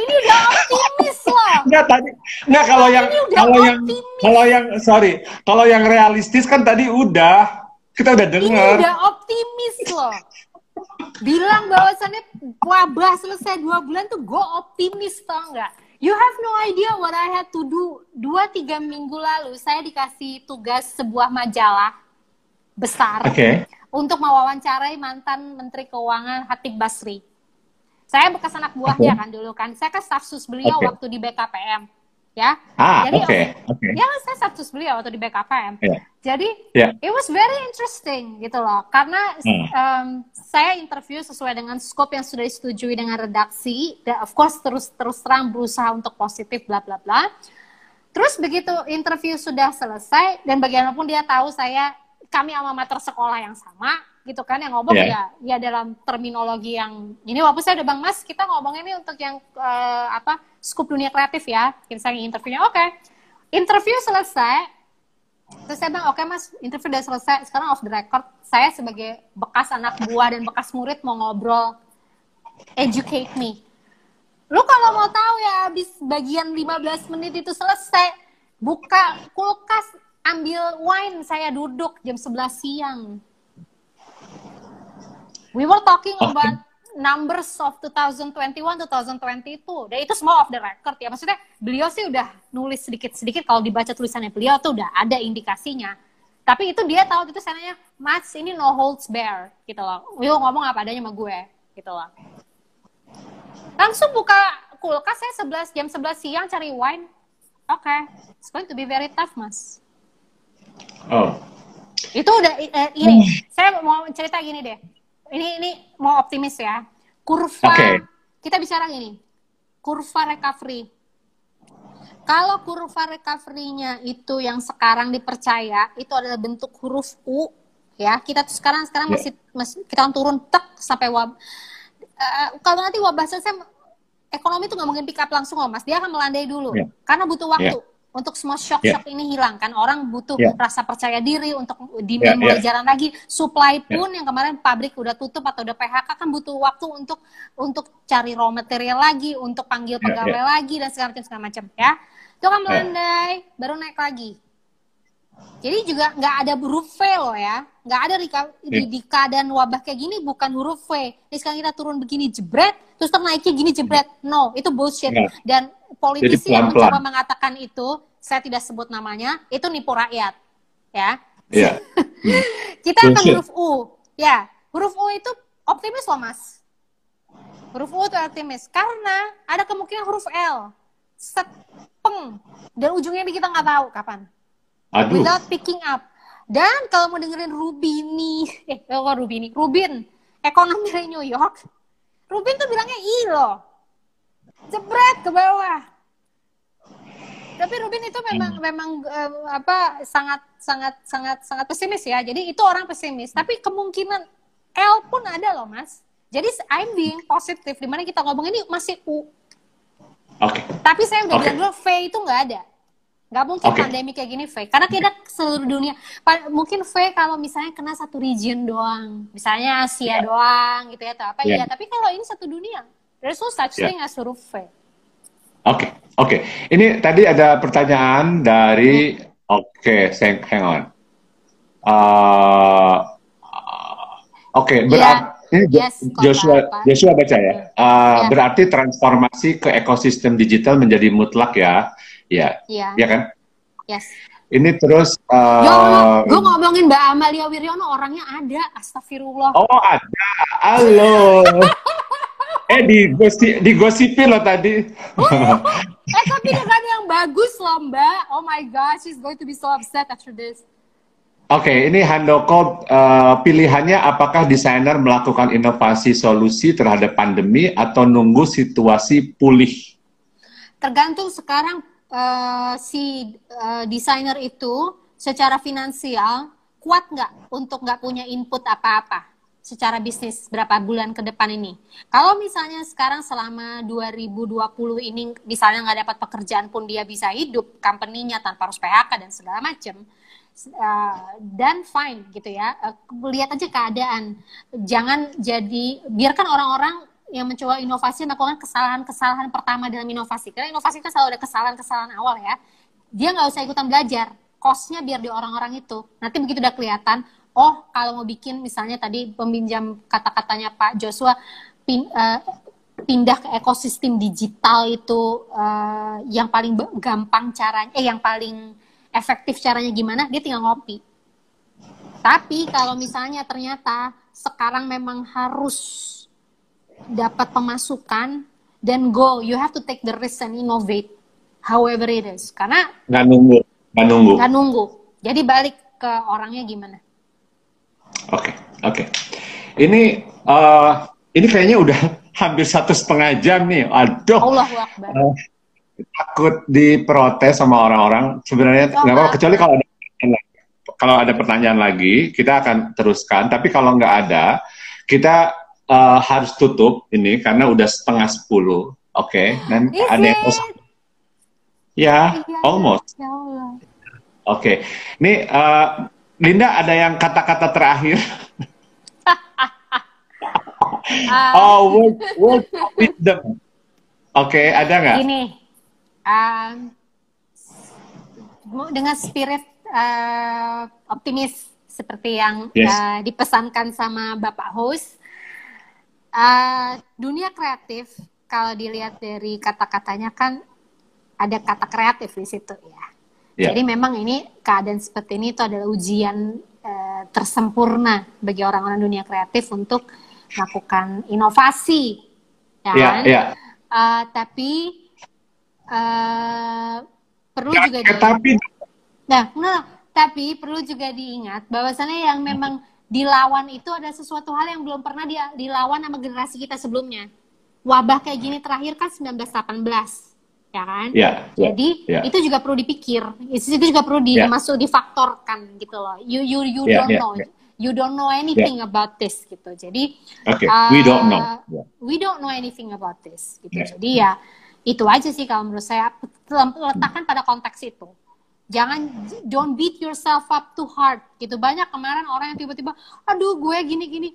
ini udah optimis loh. Enggak tadi, enggak kalau yang kalau yang kalau yang sorry, kalau yang realistis kan tadi udah kita udah dengar. Ini udah optimis loh. Bilang bahwasannya wabah selesai dua bulan tuh gue optimis tau nggak? You have no idea what I had to do. Dua tiga minggu lalu saya dikasih tugas sebuah majalah besar okay. untuk mewawancarai mantan Menteri Keuangan Hatip Basri. Saya bekas anak buahnya okay. kan dulu kan. Saya kan staff sus beliau okay. waktu di BKPM ya. Ah, Jadi okay. okay. ya saya status beliau waktu di BKPM. Yeah. Jadi yeah. it was very interesting gitu loh, karena hmm. um, saya interview sesuai dengan scope yang sudah disetujui dengan redaksi, dan of course terus terus terang berusaha untuk positif bla bla bla. Terus begitu interview sudah selesai dan bagaimanapun dia tahu saya kami alma mater sekolah yang sama, gitu kan yang ngomong yeah. ya ya dalam terminologi yang ini walaupun saya udah bang mas kita ngomong ini untuk yang uh, apa skup dunia kreatif ya kita saya interviewnya oke okay. interview selesai Terus saya bilang, oke okay, mas, interview udah selesai, sekarang off the record, saya sebagai bekas anak buah dan bekas murid mau ngobrol, educate me. Lu kalau mau tahu ya, habis bagian 15 menit itu selesai, buka kulkas, ambil wine, saya duduk jam 11 siang. We were talking okay. about numbers of 2021 2022 dan itu semua off the record ya. Maksudnya beliau sih udah nulis sedikit-sedikit. Kalau dibaca tulisannya beliau tuh udah ada indikasinya. Tapi itu dia tahu itu saya nanya mas ini no holds bear gitu loh. Yo ngomong apa adanya sama gue gitu loh. Langsung buka kulkas saya 11 jam 11 siang cari wine. Oke okay. it's going to be very tough mas. Oh. Itu udah eh, ini. Hmm. saya mau cerita gini deh ini ini mau optimis ya. Kurva okay. kita bicara gini. Kurva recovery. Kalau kurva recovery-nya itu yang sekarang dipercaya itu adalah bentuk huruf U ya. Kita tuh sekarang sekarang yeah. masih, masih kita turun tek sampai wab uh, kalau nanti wabah selesai ekonomi itu nggak mungkin pick up langsung loh mas dia akan melandai dulu yeah. karena butuh waktu yeah untuk semua shock-shock yeah. ini hilang kan orang butuh yeah. rasa percaya diri untuk demand yeah, mulai yeah. jalan lagi supply ya. pun yeah. yang kemarin pabrik udah tutup atau udah PHK kan butuh waktu untuk untuk cari raw material lagi untuk panggil ya, pegawai yeah, yeah. lagi dan segala macam segala macam ya itu kan melandai yeah. baru naik lagi jadi juga nggak ada huruf V loh ya nggak ada di, di, di keadaan wabah kayak gini bukan huruf V ini sekarang kita turun begini jebret terus ternaiknya gini jebret no itu bullshit dan politisi yang mencoba mengatakan itu, saya tidak sebut namanya, itu nipu rakyat, ya. Yeah. Kita akan huruf U, ya. Huruf U itu optimis loh, Mas. Huruf U itu optimis karena ada kemungkinan huruf L, set, peng, dan ujungnya ini kita nggak tahu kapan. Aduh. Without picking up. Dan kalau mau dengerin Rubini, eh kok Rubini, Rubin, ekonomi dari New York, Rubin tuh bilangnya I loh. Jebret ke bawah tapi Rubin itu memang hmm. memang um, apa sangat sangat sangat sangat pesimis ya. Jadi itu orang pesimis. Tapi kemungkinan L pun ada loh mas. Jadi I'm being positif. Di mana kita ngomong ini masih U. Oke. Okay. Tapi saya udah okay. bilang dulu V itu nggak ada. Nggak mungkin okay. pandemi kayak gini V. Karena kita seluruh dunia. Mungkin V kalau misalnya kena satu region doang. Misalnya Asia yeah. doang gitu ya. Atau apa yeah. ya. Tapi kalau ini satu dunia. There's no such yeah. thing as huruf V. Oke, okay, oke. Okay. Ini tadi ada pertanyaan dari, oke, okay, hang on. Uh, oke, okay, berarti yeah. yes, Joshua, Joshua baca ya. Uh, yeah. Berarti transformasi ke ekosistem digital menjadi mutlak ya, ya, yeah. ya kan? Yes. Ini terus. Uh, Yo, gue ngomongin Mbak Amalia Wiryono orangnya ada, astagfirullah. Oh ada, halo. eh di gosi digosipin loh tadi. eh tapi dengan yang bagus loh mbak. Oh my gosh, she's going to be so upset after this. Oke, okay, ini Handoko uh, pilihannya apakah desainer melakukan inovasi solusi terhadap pandemi atau nunggu situasi pulih? Tergantung sekarang uh, si uh, desainer itu secara finansial kuat nggak untuk nggak punya input apa-apa secara bisnis berapa bulan ke depan ini. Kalau misalnya sekarang selama 2020 ini misalnya nggak dapat pekerjaan pun dia bisa hidup company-nya tanpa harus PHK dan segala macam, uh, dan fine gitu ya. Uh, lihat aja keadaan. Jangan jadi biarkan orang-orang yang mencoba inovasi melakukan kesalahan-kesalahan pertama dalam inovasi. Karena inovasi kan selalu ada kesalahan-kesalahan awal ya. Dia nggak usah ikutan belajar. Kosnya biar di orang-orang itu. Nanti begitu udah kelihatan, oh kalau mau bikin misalnya tadi peminjam kata-katanya Pak Joshua pin, uh, pindah ke ekosistem digital itu uh, yang paling gampang caranya eh yang paling efektif caranya gimana dia tinggal ngopi tapi kalau misalnya ternyata sekarang memang harus dapat pemasukan dan go you have to take the risk and innovate however it is karena nggak nunggu nggak nunggu nggak nunggu jadi balik ke orangnya gimana Oke, okay, oke. Okay. Ini uh, ini kayaknya udah hampir satu setengah jam nih. Aduh. Allah Uh, takut diprotes sama orang-orang. Sebenarnya nggak apa-apa kecuali kalau ada kalau ada pertanyaan lagi kita akan teruskan. Tapi kalau nggak ada kita uh, harus tutup ini karena udah setengah sepuluh. Oke, okay? dan ada yang ya, yeah, almost. Ya Oke, nih uh, Linda ada yang kata-kata terakhir? uh, oh, word, word wisdom. Oke, okay, ada nggak? Ini, um, dengan spirit uh, optimis seperti yang yes. uh, dipesankan sama Bapak host, uh, dunia kreatif kalau dilihat dari kata-katanya kan ada kata kreatif di situ ya. Yeah. Jadi memang ini keadaan seperti ini itu adalah ujian uh, tersempurna bagi orang-orang dunia kreatif untuk melakukan inovasi, ya yeah, kan? Yeah. Uh, tapi uh, perlu ya, juga ya, tapi nah, nah tapi perlu juga diingat bahwasannya yang memang dilawan itu ada sesuatu hal yang belum pernah dia dilawan sama generasi kita sebelumnya wabah kayak gini terakhir kan 1918 ya kan yeah, yeah, jadi yeah. itu juga perlu dipikir itu juga perlu dimasuk yeah. difaktorkan gitu loh you you you yeah, don't yeah, know yeah you don't know anything yeah. about this gitu. Jadi okay. uh, we don't know. Yeah. We don't know anything about this gitu. Yeah. Jadi ya itu aja sih kalau menurut saya letakkan pada konteks itu. Jangan don't beat yourself up too hard gitu. Banyak kemarin orang yang tiba-tiba aduh gue gini-gini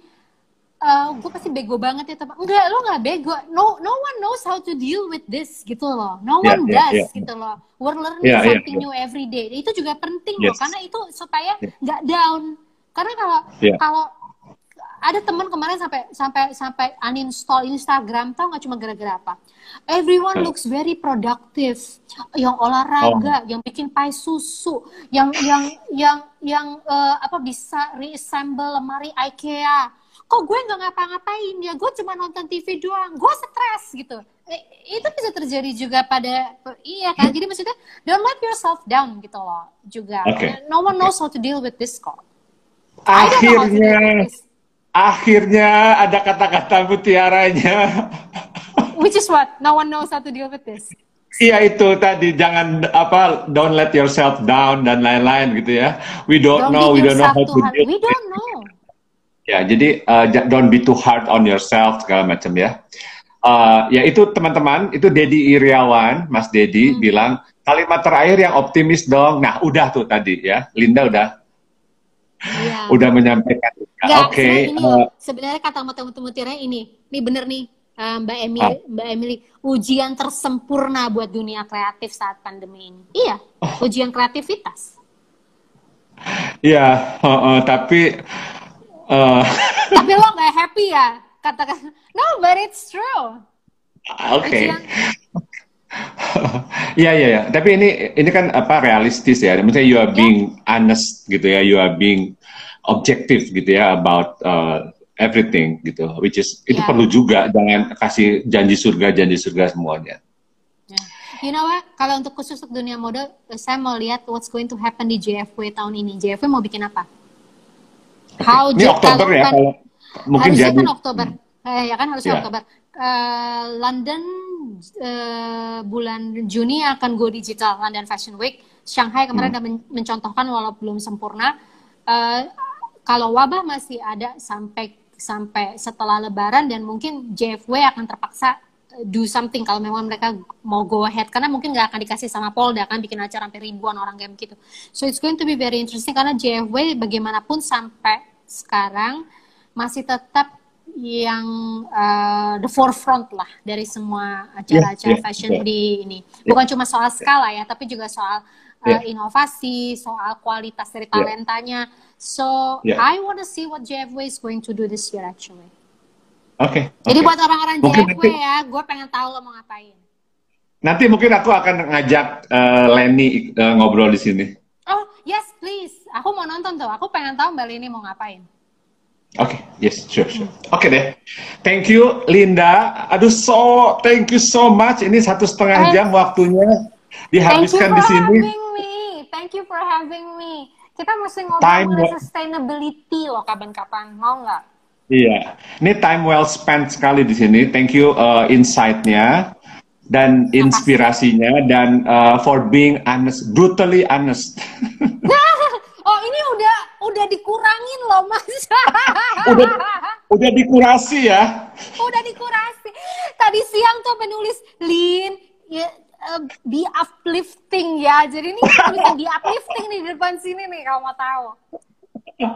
Uh, gue pasti bego banget ya tapi enggak lo nggak bego no no one knows how to deal with this gitu loh no yeah, one yeah, does yeah. gitu loh we're learning yeah, something yeah, yeah. new every day itu juga penting yes. loh karena itu supaya nggak yeah. down karena kalau yeah. kalau ada teman kemarin sampai sampai sampai uninstall Instagram tau nggak cuma gara-gara apa? Everyone looks very productive. Yang olahraga, oh. yang bikin pie susu, yang yang yang yang uh, apa bisa reassemble lemari IKEA. Kok gue nggak ngapa-ngapain ya? Gue cuma nonton TV doang. Gue stres gitu. Eh, itu bisa terjadi juga pada iya kan? Jadi maksudnya don't let yourself down gitu loh juga. Okay. No one knows how to deal with this kok akhirnya akhirnya ada kata-kata mutiaranya which is what no one knows how to deal with this Iya itu tadi jangan apa don't let yourself down dan lain-lain gitu ya. We don't, don't know, we don't know how to deal. We don't know. Ya jadi uh, don't be too hard on yourself segala macam ya. Uh, ya itu teman-teman itu Dedi Iriawan, Mas Dedi hmm. bilang kalimat terakhir yang optimis dong. Nah udah tuh tadi ya, Linda udah ya. udah menyampaikan. Oke. Okay. uh, sebenarnya kata mutiara ini, ini bener nih uh, Mbak Emily, uh, Mbak Emily, ujian tersempurna buat dunia kreatif saat pandemi ini. Iya, oh. ujian kreativitas. Iya, uh, uh, tapi. Uh, tapi lo nggak happy ya? Katakan, no, but it's true. Oke. Okay. Iya iya ya. Tapi ini ini kan apa realistis ya. Maksudnya you are ya. being yeah. honest gitu ya. You are being objective gitu ya about uh, everything gitu. Which is itu yeah. perlu juga. Jangan kasih janji surga janji surga semuanya. Yeah. You know what? Kalau untuk khusus untuk dunia mode, saya mau lihat what's going to happen di JFW tahun ini. JFW mau bikin apa? How ini Oktober ya kalau mungkin harusnya jadi. kan Oktober. Eh, ya kan harusnya yeah. Oktober. Uh, London uh, bulan Juni akan go digital London Fashion Week. Shanghai kemarin hmm. men mencontohkan walau belum sempurna. Uh, kalau wabah masih ada sampai sampai setelah Lebaran dan mungkin JFW akan terpaksa eh, do something kalau memang mereka mau go ahead karena mungkin nggak akan dikasih sama Polda kan bikin acara sampai ribuan orang kayak begitu. So it's going to be very interesting karena JFW bagaimanapun sampai sekarang masih tetap yang uh, the forefront lah dari semua acara-acara yeah, yeah, fashion yeah. di ini. Bukan yeah. cuma soal skala ya, tapi juga soal uh, yeah. inovasi, soal kualitas dari talentanya. Yeah. So yeah. I want to see what JFW is going to do this year actually. Oke. Okay, Jadi buat orang-orang JFW nanti, ya, gue pengen tahu lo mau ngapain. Nanti mungkin aku akan ngajak uh, Lenny uh, ngobrol di sini. Oh yes please, aku mau nonton tuh. Aku pengen tahu Mbak Lenny mau ngapain. Oke, okay, yes, sure, sure. Oke okay deh. Thank you, Linda. Aduh, so thank you so much. Ini satu setengah jam waktunya dihabiskan di sini. Thank you for having me. Thank you for having me. Kita mesti ngobrol sustainability loh kapan-kapan. Mau nggak? Iya, ini time well spent sekali di sini. Thank you uh, insight-nya dan inspirasinya dan uh, for being honest, brutally honest. udah dikurangin loh mas. udah, udah dikurasi ya. Udah dikurasi. Tadi siang tuh penulis Lin, ya, uh, be uplifting ya. Jadi ini bisa di uplifting nih di depan sini nih kalau mau tahu. Oke,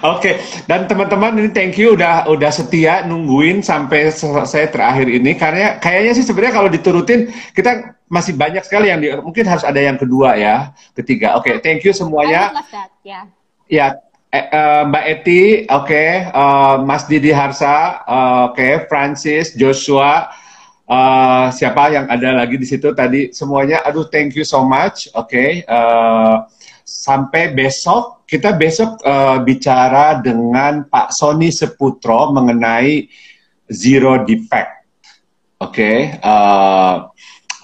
okay. dan teman-teman ini thank you udah udah setia nungguin sampai selesai terakhir ini karena kayaknya sih sebenarnya kalau diturutin kita masih banyak sekali yang di, mungkin harus ada yang kedua ya, ketiga. Oke, okay, thank you semuanya. Ya. Ya, eh, uh, Mbak Eti, oke, okay, uh, Mas Didi Harsa, uh, oke, okay, Francis, Joshua, uh, siapa yang ada lagi di situ tadi semuanya. Aduh, thank you so much. Oke, okay, uh, sampai besok kita besok uh, bicara dengan Pak Sony Seputro mengenai zero defect. Oke, okay? uh, eh,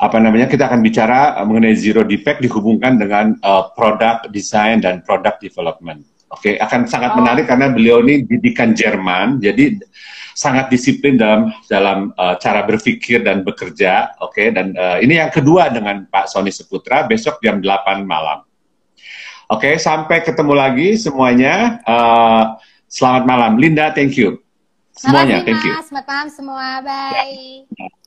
apa namanya? Kita akan bicara mengenai zero defect dihubungkan dengan uh, product design dan product development. Oke, okay? akan sangat oh. menarik karena beliau ini didikan Jerman, jadi sangat disiplin dalam dalam uh, cara berpikir dan bekerja. Oke, okay? dan uh, ini yang kedua dengan Pak Sony Seputra besok jam 8 malam. Oke, okay, sampai ketemu lagi semuanya. Uh, selamat malam, Linda. Thank you. Semuanya, thank you. Selamat malam semua. Bye. Ya.